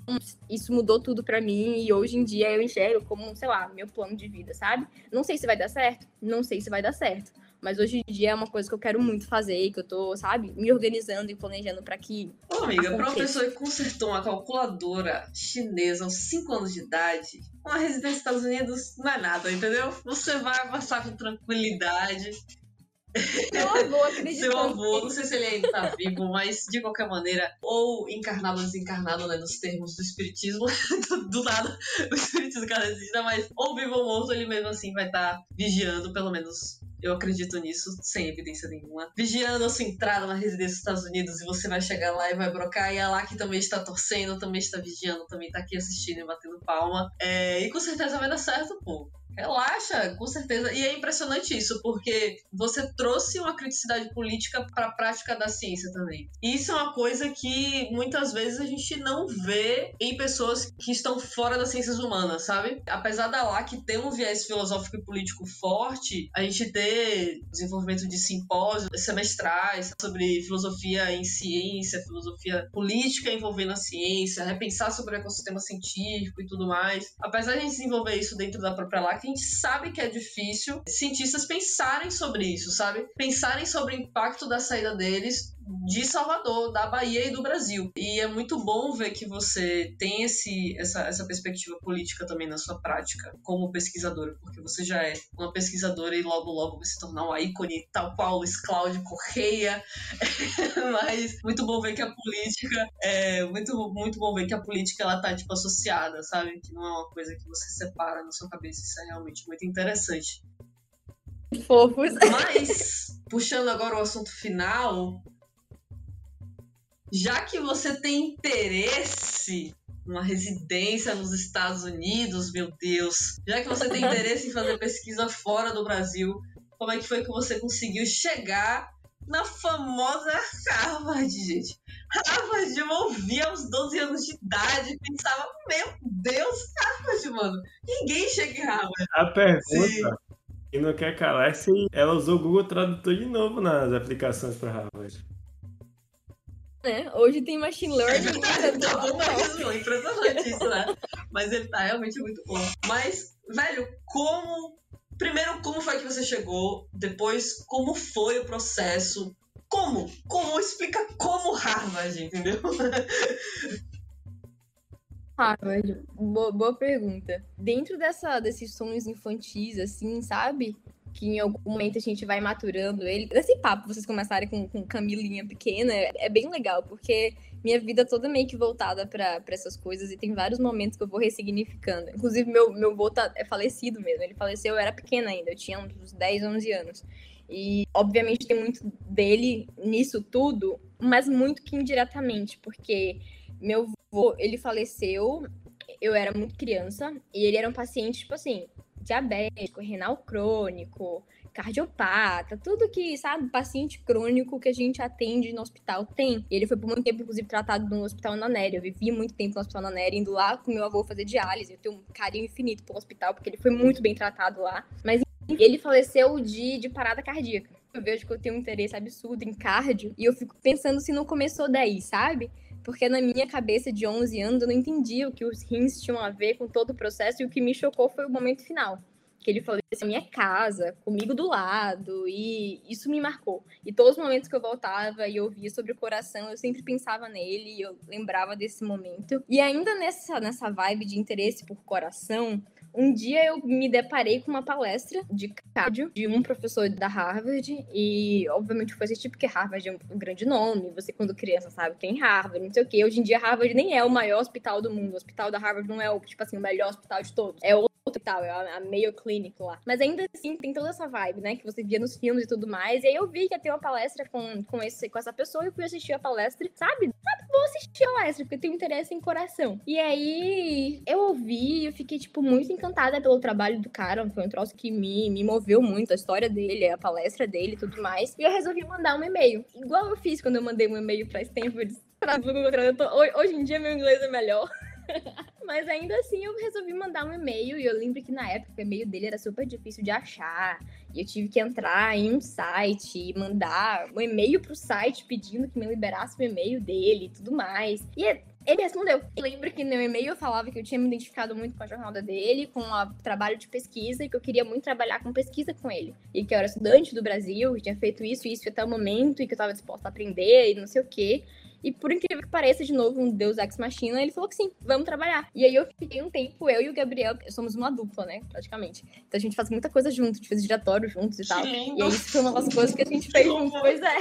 isso mudou tudo pra mim e hoje em dia eu enxergo como, sei lá, meu plano de vida, sabe? Não sei se vai dar certo, não sei se vai dar certo, mas hoje em dia é uma coisa que eu quero muito fazer e que eu tô, sabe, me organizando e planejando pra que Ô, amiga, pra uma Aconteça. pessoa que consertou uma calculadora chinesa aos 5 anos de idade, uma residência nos Estados Unidos não é nada, entendeu? Você vai passar com tranquilidade. Meu avô acreditando. Seu avô, não sei se ele ainda tá vivo, mas de qualquer maneira, ou encarnado ou desencarnado, né, nos termos do espiritismo, do, do nada, o espiritismo kardecista, mas ou vivo ou morto, ele mesmo assim vai estar vigiando, pelo menos eu acredito nisso, sem evidência nenhuma. Vigiando a sua entrada na residência dos Estados Unidos e você vai chegar lá e vai brocar, e é lá que também está torcendo, também está vigiando, também tá aqui assistindo e batendo palma. É, e com certeza vai dar certo, pô. Relaxa, com certeza. E é impressionante isso, porque você trouxe uma criticidade política para a prática da ciência também. E isso é uma coisa que muitas vezes a gente não vê em pessoas que estão fora das ciências humanas, sabe? Apesar da que ter um viés filosófico e político forte, a gente ter desenvolvimento de simpósios semestrais sobre filosofia em ciência, filosofia política envolvendo a ciência, repensar sobre o ecossistema científico e tudo mais. Apesar de a gente desenvolver isso dentro da própria LAC, gente sabe que é difícil cientistas pensarem sobre isso, sabe? Pensarem sobre o impacto da saída deles de Salvador, da Bahia e do Brasil. E é muito bom ver que você tem esse, essa, essa perspectiva política também na sua prática como pesquisadora, porque você já é uma pesquisadora e logo logo vai se tornar uma ícone tal qual Luiz Cláudio Correia. Mas muito bom ver que a política é muito, muito bom ver que a política ela tá tipo associada, sabe? Que não é uma coisa que você separa na sua cabeça. Isso é realmente muito interessante. Fofos. Mas, puxando agora o assunto final, já que você tem interesse numa residência nos Estados Unidos, meu Deus, já que você tem interesse em fazer pesquisa fora do Brasil, como é que foi que você conseguiu chegar na famosa Harvard, gente? Harvard, eu ouvi aos 12 anos de idade e pensava, meu Deus, Harvard, mano. Ninguém chega em Harvard. A pergunta Sim. que não quer calar é se ela usou o Google Tradutor de novo nas aplicações para Harvard. Né? Hoje tem machine learning. tá bom mesmo, impressionante isso, né? Mas ele tá realmente muito bom. Mas, velho, como. Primeiro, como foi que você chegou? Depois, como foi o processo? Como? Como? Explica como Harvard, entendeu? Harvard, boa, boa pergunta. Dentro dessa, desses sonhos infantis, assim, sabe? Que em algum momento a gente vai maturando ele. Esse papo, vocês começarem com, com Camilinha pequena, é, é bem legal, porque minha vida toda meio que voltada pra essas coisas e tem vários momentos que eu vou ressignificando. Inclusive, meu, meu avô tá, é falecido mesmo. Ele faleceu, eu era pequena ainda, eu tinha uns 10, 11 anos. E, obviamente, tem muito dele nisso tudo, mas muito que indiretamente, porque meu avô, ele faleceu, eu era muito criança, e ele era um paciente, tipo assim, diabético, renal crônico, cardiopata, tudo que, sabe, paciente crônico que a gente atende no hospital tem. E ele foi por muito tempo, inclusive, tratado no hospital Nanéria. Eu vivi muito tempo no hospital Nanéria, indo lá com meu avô fazer diálise. Eu tenho um carinho infinito pelo hospital, porque ele foi muito bem tratado lá. Mas enfim, ele faleceu de, de parada cardíaca. eu vejo que eu tenho um interesse absurdo em cardio e eu fico pensando se não começou daí, sabe? Porque na minha cabeça de 11 anos eu não entendia o que os rins tinham a ver com todo o processo e o que me chocou foi o momento final. Que ele falou isso minha casa, comigo do lado, e isso me marcou. E todos os momentos que eu voltava e ouvia sobre o coração, eu sempre pensava nele e eu lembrava desse momento. E ainda nessa, nessa vibe de interesse por coração, um dia eu me deparei com uma palestra de cardio de um professor da Harvard e obviamente foi assistir porque Harvard é um grande nome, você quando criança sabe tem Harvard, não sei o que. Hoje em dia Harvard nem é o maior hospital do mundo, o hospital da Harvard não é o tipo assim o melhor hospital de todos, é outro hospital, é a Mayo Clinic lá. Mas ainda assim tem toda essa vibe, né, que você via nos filmes e tudo mais. E aí eu vi que ia ter uma palestra com, com, esse, com essa pessoa e eu fui assistir a palestra, sabe? Sabe, vou assistir a palestra porque eu tenho interesse em coração. E aí eu ouvi eu fiquei tipo muito encantada pelo trabalho do cara, foi um troço que me, me moveu muito, a história dele, a palestra dele e tudo mais. E eu resolvi mandar um e-mail, igual eu fiz quando eu mandei um e-mail pra Stanford. Hoje em dia meu inglês é melhor. Mas ainda assim eu resolvi mandar um e-mail e eu lembro que na época o e-mail dele era super difícil de achar. E eu tive que entrar em um site e mandar um e-mail pro site pedindo que me liberasse o e-mail dele e tudo mais. E ele respondeu. Eu lembro que no e-mail eu falava que eu tinha me identificado muito com a jornada dele, com o trabalho de pesquisa, e que eu queria muito trabalhar com pesquisa com ele. E que eu era estudante do Brasil, que tinha feito isso e isso até o momento, e que eu estava disposta a aprender e não sei o quê. E por incrível que pareça, de novo, um Deus Ex Machina, ele falou que sim, vamos trabalhar. E aí eu fiquei um tempo, eu e o Gabriel, somos uma dupla, né, praticamente. Então a gente faz muita coisa junto, a gente fez giratório juntos e tal. E aí isso foi uma das coisas que a gente fez junto, pois é.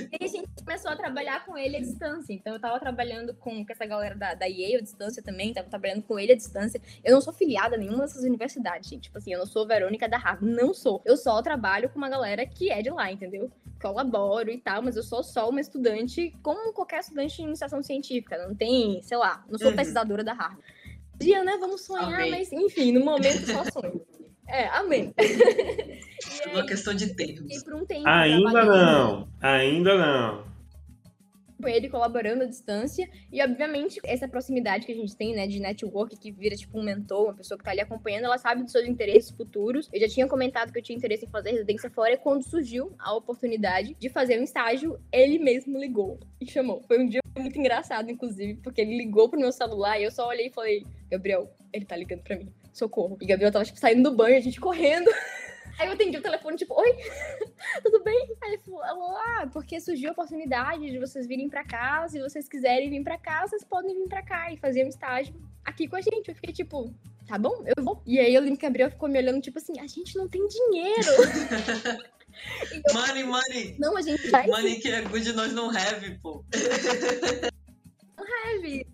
E aí a gente começou a trabalhar com ele à distância. Então eu tava trabalhando com, com essa galera da, da Yale à distância também, tava trabalhando com ele à distância. Eu não sou filiada a nenhuma dessas universidades, gente. Tipo assim, eu não sou Verônica da Harvard, não sou. Eu só trabalho com uma galera que é de lá, entendeu? colaboro e tal, mas eu sou só uma estudante, como qualquer estudante de iniciação científica. Não tem, sei lá, não sou uhum. pesquisadora da Harvard. Dia, né? Vamos sonhar, mas enfim, no momento só sonho. É, amém. É uma questão de tempo. Um tempo ainda não, ainda não com ele colaborando à distância. E, obviamente, essa proximidade que a gente tem, né, de network, que vira tipo um mentor, uma pessoa que tá ali acompanhando, ela sabe dos seus interesses futuros. Eu já tinha comentado que eu tinha interesse em fazer residência fora, e quando surgiu a oportunidade de fazer um estágio, ele mesmo ligou e chamou. Foi um dia muito engraçado, inclusive, porque ele ligou pro meu celular e eu só olhei e falei: Gabriel, ele tá ligando pra mim, socorro. E Gabriel tava, tipo, saindo do banho, a gente correndo. Aí eu atendi o telefone, tipo, oi, tudo bem? Aí ele falou, ah, porque surgiu a oportunidade de vocês virem pra cá, se vocês quiserem vir pra cá, vocês podem vir pra cá e fazer um estágio aqui com a gente. Eu fiquei tipo, tá bom, eu vou. E aí eu lembro que a Gabriel ficou me olhando, tipo assim, a gente não tem dinheiro. eu, money, money. Não, a gente vai. Money que é good, nós não have, pô. Não have.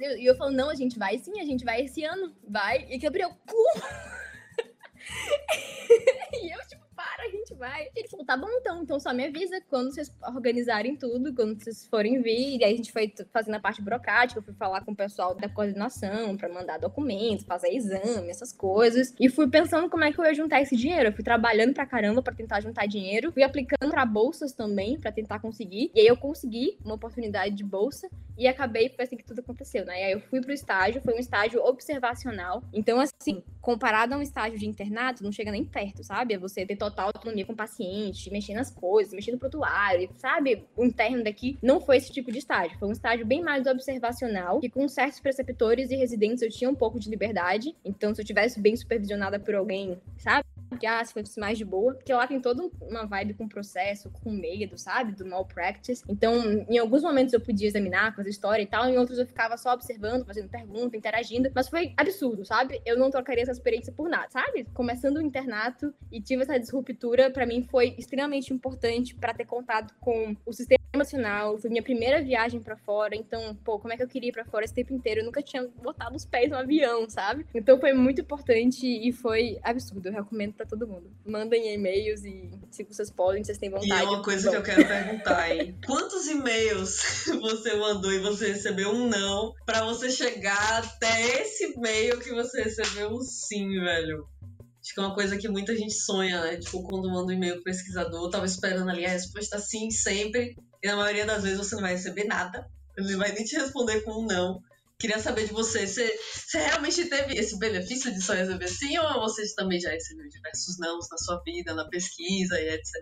E eu, falo, não, a gente vai sim, a gente vai esse ano, vai. E Gabriel, como? e eu, tipo, para, vai. Ele falou, tá bom então, então só me avisa quando vocês organizarem tudo, quando vocês forem vir. E aí a gente foi fazendo a parte burocrática, eu fui falar com o pessoal da coordenação para mandar documentos, fazer exame, essas coisas. E fui pensando como é que eu ia juntar esse dinheiro. Eu fui trabalhando pra caramba para tentar juntar dinheiro, fui aplicando para bolsas também para tentar conseguir. E aí eu consegui uma oportunidade de bolsa e acabei, foi assim que tudo aconteceu, né? E aí eu fui pro estágio, foi um estágio observacional. Então, assim, comparado a um estágio de internato, não chega nem perto, sabe? É você ter total autonomia com o paciente, mexer nas coisas, mexer no prontuário, sabe? O interno daqui não foi esse tipo de estágio. Foi um estágio bem mais observacional, que com certos preceptores e residentes eu tinha um pouco de liberdade. Então, se eu tivesse bem supervisionada por alguém, sabe? Que ah, se fosse mais de boa, porque lá tem toda uma vibe com processo, com medo, sabe? Do malpractice. Então, em alguns momentos eu podia examinar, fazer história e tal, em outros eu ficava só observando, fazendo pergunta, interagindo, mas foi absurdo, sabe? Eu não trocaria essa experiência por nada, sabe? Começando o internato e tive essa disruptura, para mim foi extremamente importante para ter contato com o sistema nacional, foi minha primeira viagem para fora, então, pô, como é que eu queria ir para fora esse tempo inteiro? Eu nunca tinha botado os pés no avião, sabe? Então foi muito importante e foi absurdo. Eu recomendo para todo mundo. Mandem e-mails e se vocês podem, vocês têm vontade. E uma coisa que eu quero perguntar, hein? Quantos e-mails você mandou e você recebeu um não para você chegar até esse e-mail que você recebeu um sim, velho? Acho que é uma coisa que muita gente sonha, né? Tipo, quando manda um e-mail pro pesquisador, eu tava esperando ali a resposta sim sempre. E na maioria das vezes você não vai receber nada. Ele vai nem te responder com um não. Queria saber de você, você, você realmente teve esse benefício de só receber sim ou você também já recebeu diversos nãos na sua vida, na pesquisa e etc?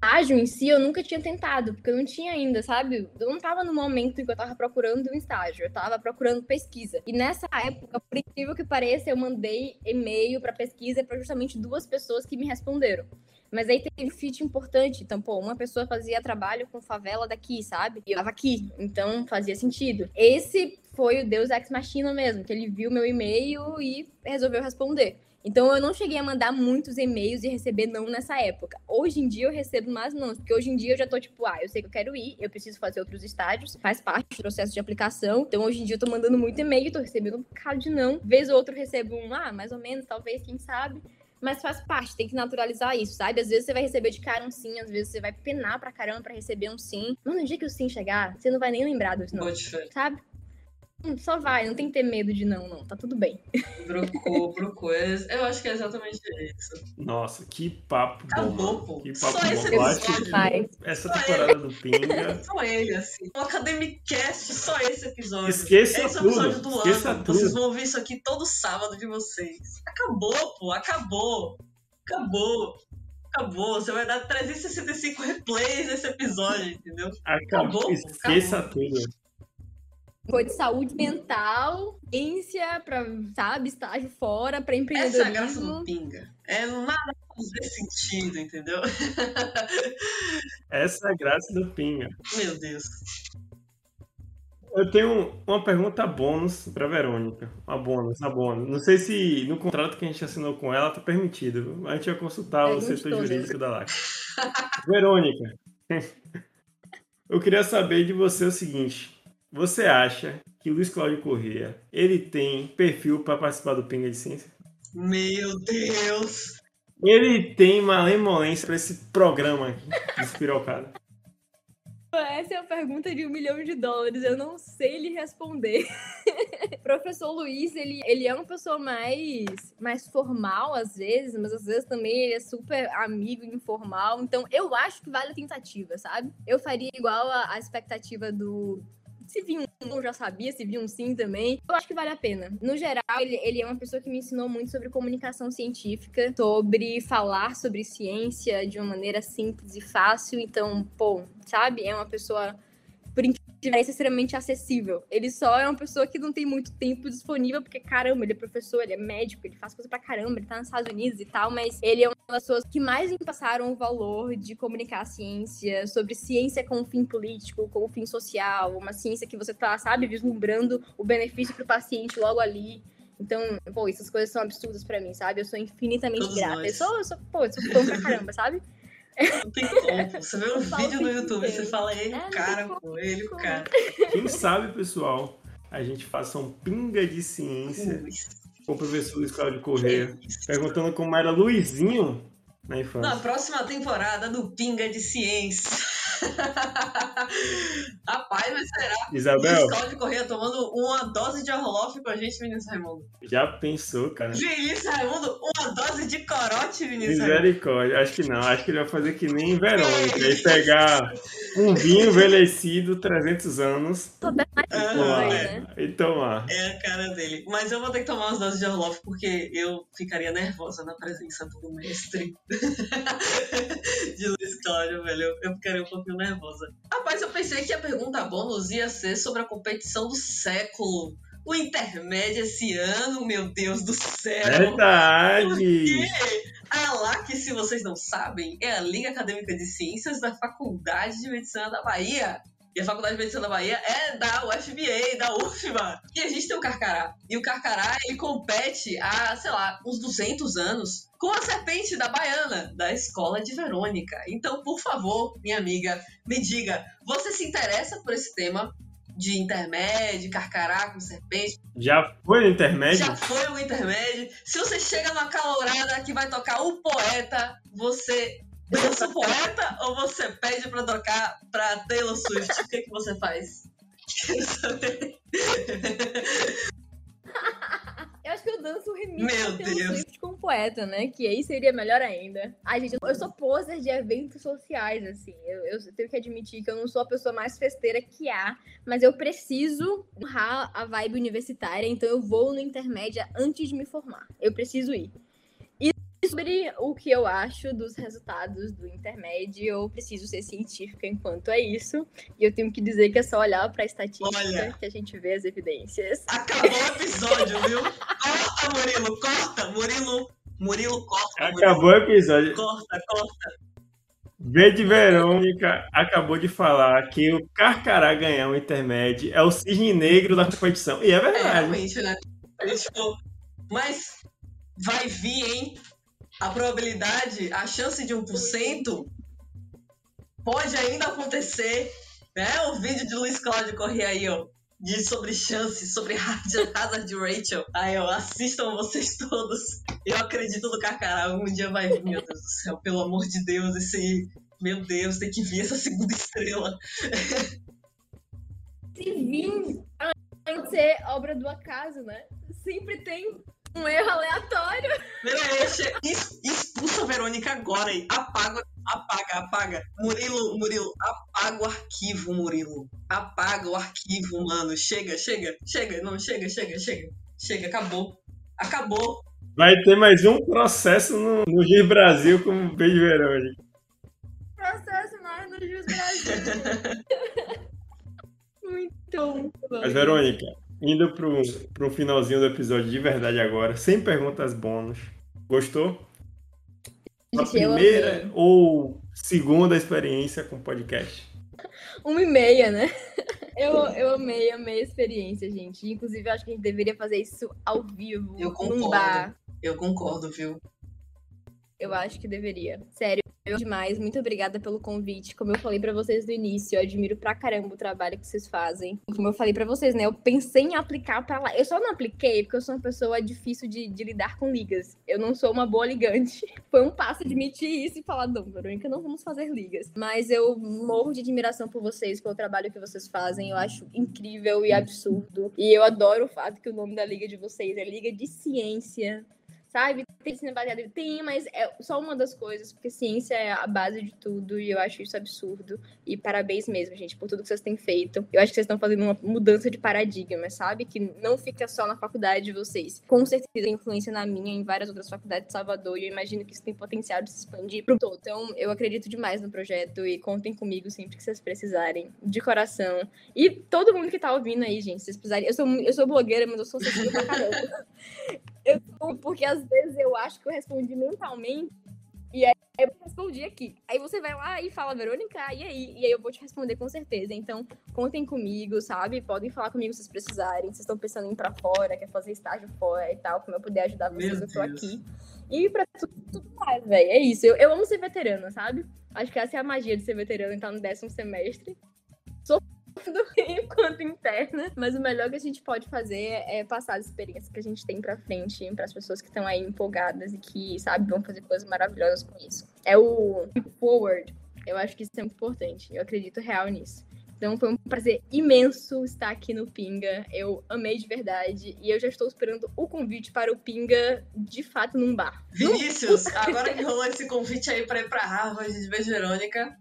estágio em si eu nunca tinha tentado, porque eu não tinha ainda, sabe? Eu não tava no momento em que eu tava procurando um estágio, eu tava procurando pesquisa. E nessa época, por incrível que pareça, eu mandei e-mail para pesquisa para justamente duas pessoas que me responderam. Mas aí teve fit importante. Então, pô, uma pessoa fazia trabalho com favela daqui, sabe? E eu tava aqui. Então, fazia sentido. Esse foi o Deus Ex Machina mesmo, que ele viu meu e-mail e resolveu responder. Então eu não cheguei a mandar muitos e-mails e receber não nessa época. Hoje em dia eu recebo mais não, porque hoje em dia eu já tô tipo, ah, eu sei que eu quero ir, eu preciso fazer outros estágios, faz parte do processo de aplicação. Então hoje em dia eu tô mandando muito e-mail, tô recebendo um bocado de não. Vez ou outro recebo um, ah, mais ou menos, talvez, quem sabe. Mas faz parte, tem que naturalizar isso, sabe? Às vezes você vai receber de cara um sim, às vezes você vai penar pra caramba pra receber um sim. Mas no dia que o sim chegar, você não vai nem lembrar do não, sabe? Hum, só vai, não tem que ter medo de não, não. Tá tudo bem. Brocou, brocou. Eu acho que é exatamente isso. Nossa, que papo Acabou, bom. pô. Que papo Só esse bom. Acho episódio. essa Só temporada do Pinga. Só ele, assim. O Academicast, só esse episódio. Esqueça esse é o episódio tudo, do esqueça ano. tudo. Vocês vão ouvir isso aqui todo sábado de vocês. Acabou, pô. Acabou. Acabou. Acabou. Você vai dar 365 replays nesse episódio, entendeu? Acabou. Acabou, Esqueça tudo. Foi de saúde mental, ciência pra, sabe, estágio fora, pra Essa é a graça empreendedorismo. do Pinga. É nada fazer sentido, entendeu? Essa é a graça do Pinga. Meu Deus. Eu tenho uma pergunta bônus pra Verônica. Uma bônus, uma bônus. Não sei se no contrato que a gente assinou com ela tá permitido. A gente vai consultar o Pergunte setor jurídico da LAC. Verônica, eu queria saber de você o seguinte. Você acha que Luiz Cláudio Corrêa, ele tem perfil para participar do Pinga de Ciência? Meu Deus. Ele tem malemolência para esse programa aqui, despirocado. Essa é a pergunta de um milhão de dólares. Eu não sei lhe responder. Professor Luiz, ele, ele é uma pessoa mais, mais formal às vezes, mas às vezes também ele é super amigo e informal. Então eu acho que vale a tentativa, sabe? Eu faria igual a, a expectativa do. Se vir um não, já sabia, se vir um sim também. Eu acho que vale a pena. No geral, ele, ele é uma pessoa que me ensinou muito sobre comunicação científica, sobre falar sobre ciência de uma maneira simples e fácil. Então, pô, sabe? É uma pessoa, por incrível pareça, extremamente acessível. Ele só é uma pessoa que não tem muito tempo disponível, porque, caramba, ele é professor, ele é médico, ele faz coisa pra caramba, ele tá nos Estados Unidos e tal, mas ele é uma das pessoas que mais me passaram o valor de comunicar a ciência, sobre ciência com fim político, com fim social, uma ciência que você tá, sabe, vislumbrando o benefício pro paciente logo ali. Então, pô, essas coisas são absurdas pra mim, sabe? Eu sou infinitamente Todos grata. nós. Eu sou, eu sou, pô, eu sou fã pra caramba, sabe? Não tem como. Você vê um vídeo no YouTube e você fala, ele É, o não cara, pô, ele o como. cara. Quem sabe, pessoal, a gente faça um Pinga de Ciência com o professor Luiz Cláudio Corrêa, perguntando como era Luizinho na Na infância. próxima temporada do Pinga de Ciência. Rapaz, mas será? Isabel, Cláudio Correia tomando uma dose de Orloff com a gente, Vinícius Raimundo. já pensou, cara? Vinícius Raimundo, uma dose de corote, Vinícius Raimundo. Misericórdia, acho que não. Acho que ele vai fazer que nem Verônica. Aí pegar um vinho envelhecido 300 anos Ah, tomar. é. né? e tomar. É a cara dele. Mas eu vou ter que tomar umas doses de Orloff porque eu ficaria nervosa na presença do mestre de Luiz Cláudio, velho. Eu, ficaria um pouquinho nervosa. Rapaz, eu pensei que a pergunta bônus ia ser sobre a competição do século. O intermédio esse ano, meu Deus do céu. Verdade! Porque a LAC, se vocês não sabem, é a Liga Acadêmica de Ciências da Faculdade de Medicina da Bahia. E a Faculdade de Medicina da Bahia é da UFBA, da UFBA. E a gente tem o Carcará. E o Carcará, ele compete há, sei lá, uns 200 anos com a serpente da Baiana, da Escola de Verônica. Então, por favor, minha amiga, me diga, você se interessa por esse tema de intermédio, Carcará com serpente? Já foi no intermédio? Já foi o intermédio. Se você chega numa calorada que vai tocar o poeta, você dança o poeta ou você pede pra tocar pra Taylor Swift? O que, que você faz? Eu acho que eu danço o remix Meu Deus. Swift com poeta, né? Que aí seria melhor ainda. Ai, gente, eu sou poser de eventos sociais, assim. Eu, eu tenho que admitir que eu não sou a pessoa mais festeira que há, mas eu preciso honrar a vibe universitária, então eu vou no intermédia antes de me formar. Eu preciso ir. Sobre o que eu acho dos resultados do intermédio, eu preciso ser científica enquanto é isso. E eu tenho que dizer que é só olhar para a estatística Olha. que a gente vê as evidências. Acabou o episódio, viu? Corta, Murilo, corta. Murilo, Murilo, corta. Murilo. Acabou o episódio. Corta, corta. V de Verônica acabou de falar que o Carcará ganhar o intermédio é o cisne negro da competição. E é É, verdade. realmente, né? A gente ficou- Mas vai vir, hein? A probabilidade, a chance de 1% pode ainda acontecer. Né? O vídeo de Luiz Cláudio Corrêa aí, ó. De sobre chances, sobre Hazard Rachel. Aí, ó, assistam vocês todos. Eu acredito no Carcará. Um dia vai vir, meu Deus do céu. Pelo amor de Deus, esse. Meu Deus, tem que vir essa segunda estrela. se vir de ser obra do acaso, né? Sempre tem um erro aleatório. Es- expulsa a Verônica agora aí. Apaga, apaga, apaga. Murilo, Murilo, apaga o arquivo, Murilo. Apaga o arquivo, mano. Chega, chega, chega. Não, chega, chega, chega. Chega, acabou. Acabou. Vai ter mais um processo no, no Brasil com o de Verônica. Processo nós no Juiz Brasil. muito bom, muito bom. Mas, Verônica, indo pro, pro finalzinho do episódio de verdade agora, sem perguntas bônus. Gostou? A primeira amei. ou segunda experiência com podcast? Uma e meia, né? Eu, eu amei, amei a experiência, gente. Inclusive, eu acho que a gente deveria fazer isso ao vivo, Eu num concordo. bar. Eu concordo, viu? Eu acho que deveria. Sério, demais. Muito obrigada pelo convite. Como eu falei pra vocês no início, eu admiro pra caramba o trabalho que vocês fazem. Como eu falei pra vocês, né? Eu pensei em aplicar pra lá. Eu só não apliquei porque eu sou uma pessoa difícil de, de lidar com ligas. Eu não sou uma boa ligante. Foi um passo admitir isso e falar, não, Verônica, não vamos fazer ligas. Mas eu morro de admiração por vocês, pelo trabalho que vocês fazem. Eu acho incrível e absurdo. E eu adoro o fato que o nome da liga de vocês é Liga de Ciência sabe? Tem ensino baseado tem, mas é só uma das coisas, porque ciência é a base de tudo e eu acho isso absurdo. E parabéns mesmo, gente, por tudo que vocês têm feito. Eu acho que vocês estão fazendo uma mudança de paradigma, sabe? Que não fica só na faculdade de vocês. Com certeza influência na minha, em várias outras faculdades de Salvador, e eu imagino que isso tem potencial de se expandir pro todo. Então, eu acredito demais no projeto e contem comigo sempre que vocês precisarem, de coração. E todo mundo que tá ouvindo aí, gente, vocês precisarem. Eu sou, eu sou blogueira, mas eu sou acessível pra caramba. Eu porque às vezes eu acho que eu respondi mentalmente e aí eu respondi aqui. Aí você vai lá e fala, Verônica, e aí? E aí eu vou te responder com certeza. Então, contem comigo, sabe? Podem falar comigo se vocês precisarem. Se vocês estão pensando em ir pra fora, quer fazer estágio fora e tal, como eu puder ajudar vocês, Meu eu tô Deus. aqui. E pra tudo, tudo mais, velho. É isso. Eu, eu amo ser veterana, sabe? Acho que essa é a magia de ser veterana, estar no décimo semestre. Sofrendo enquanto interna, mas o melhor que a gente pode fazer é passar as experiências que a gente tem pra frente, para as pessoas que estão aí empolgadas e que, sabe, vão fazer coisas maravilhosas com isso. É o forward. Eu acho que isso é muito importante. Eu acredito real nisso. Então foi um prazer imenso estar aqui no Pinga. Eu amei de verdade. E eu já estou esperando o convite para o Pinga, de fato, num bar. Vinícius, agora que rolou esse convite aí pra ir pra Harvard de Verônica.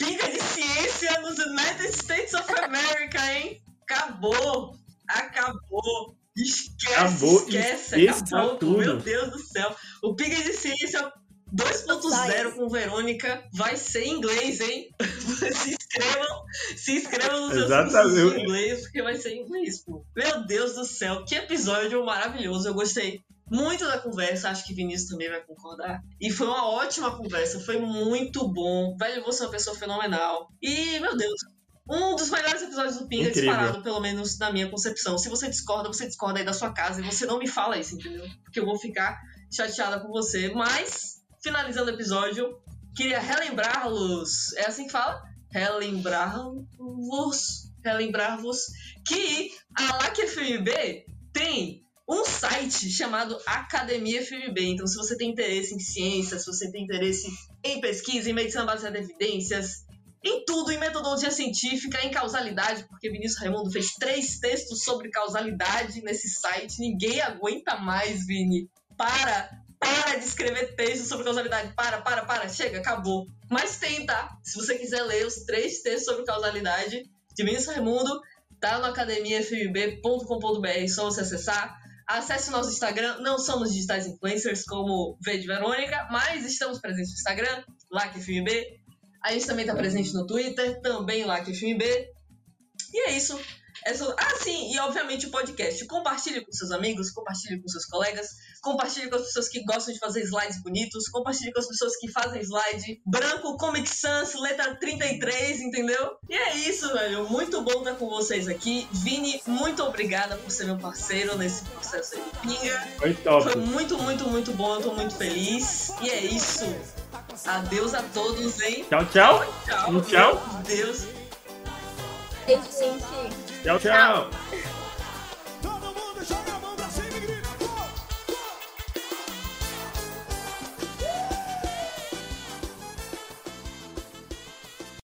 Pinga de ciência nos United States of America, hein? Acabou! Acabou! Esquece, Acabou, esquece, esqueça acabou. tudo. Meu Deus do céu. O Pinga de ciência 2.0 com Verônica vai ser em inglês, hein? se inscrevam, se inscrevam nos seus cursos de inglês, porque vai ser em inglês, pô. Meu Deus do céu, que episódio maravilhoso. Eu gostei muito da conversa, acho que Vinícius também vai concordar. E foi uma ótima conversa, foi muito bom. Velho, você é uma pessoa fenomenal. E, meu Deus, um dos melhores episódios do Pinga Incrível. disparado, pelo menos na minha concepção. Se você discorda, você discorda aí da sua casa e você não me fala isso, entendeu? Porque eu vou ficar chateada com você. Mas, finalizando o episódio, queria relembrar-los. É assim que fala? Relembrar-vos. Relembrar-vos que a LAC FMB tem um site chamado Academia FMB. Então, se você tem interesse em ciência, se você tem interesse em pesquisa, em medicina baseada em evidências, em tudo, em metodologia científica, em causalidade, porque Vinícius Raimundo fez três textos sobre causalidade nesse site. Ninguém aguenta mais, Vini. Para, para de escrever texto sobre causalidade. Para, para, para. Chega, acabou. Mas tem, tá? Se você quiser ler os três textos sobre causalidade de Vinícius Raimundo, tá no academiafmb.com.br, só você acessar. Acesse o nosso Instagram, não somos digitais influencers como V de Verônica, mas estamos presentes no Instagram, LACFMB. A gente também está presente no Twitter, também LACFMB. E é isso. Só... Ah, sim, e obviamente o podcast. Compartilhe com seus amigos, compartilhe com seus colegas, compartilhe com as pessoas que gostam de fazer slides bonitos, compartilhe com as pessoas que fazem slide branco, Comic Sans, letra 33, entendeu? E é isso, velho. Muito bom estar com vocês aqui. Vini, muito obrigada por ser meu parceiro nesse processo aí de pinga. Foi top. Foi muito, muito, muito bom. Eu tô muito feliz. E é isso. Adeus a todos, hein? Tchau, tchau. Tchau. Tchau. Meu Deus. Beijo, gente. Tchau, tchau.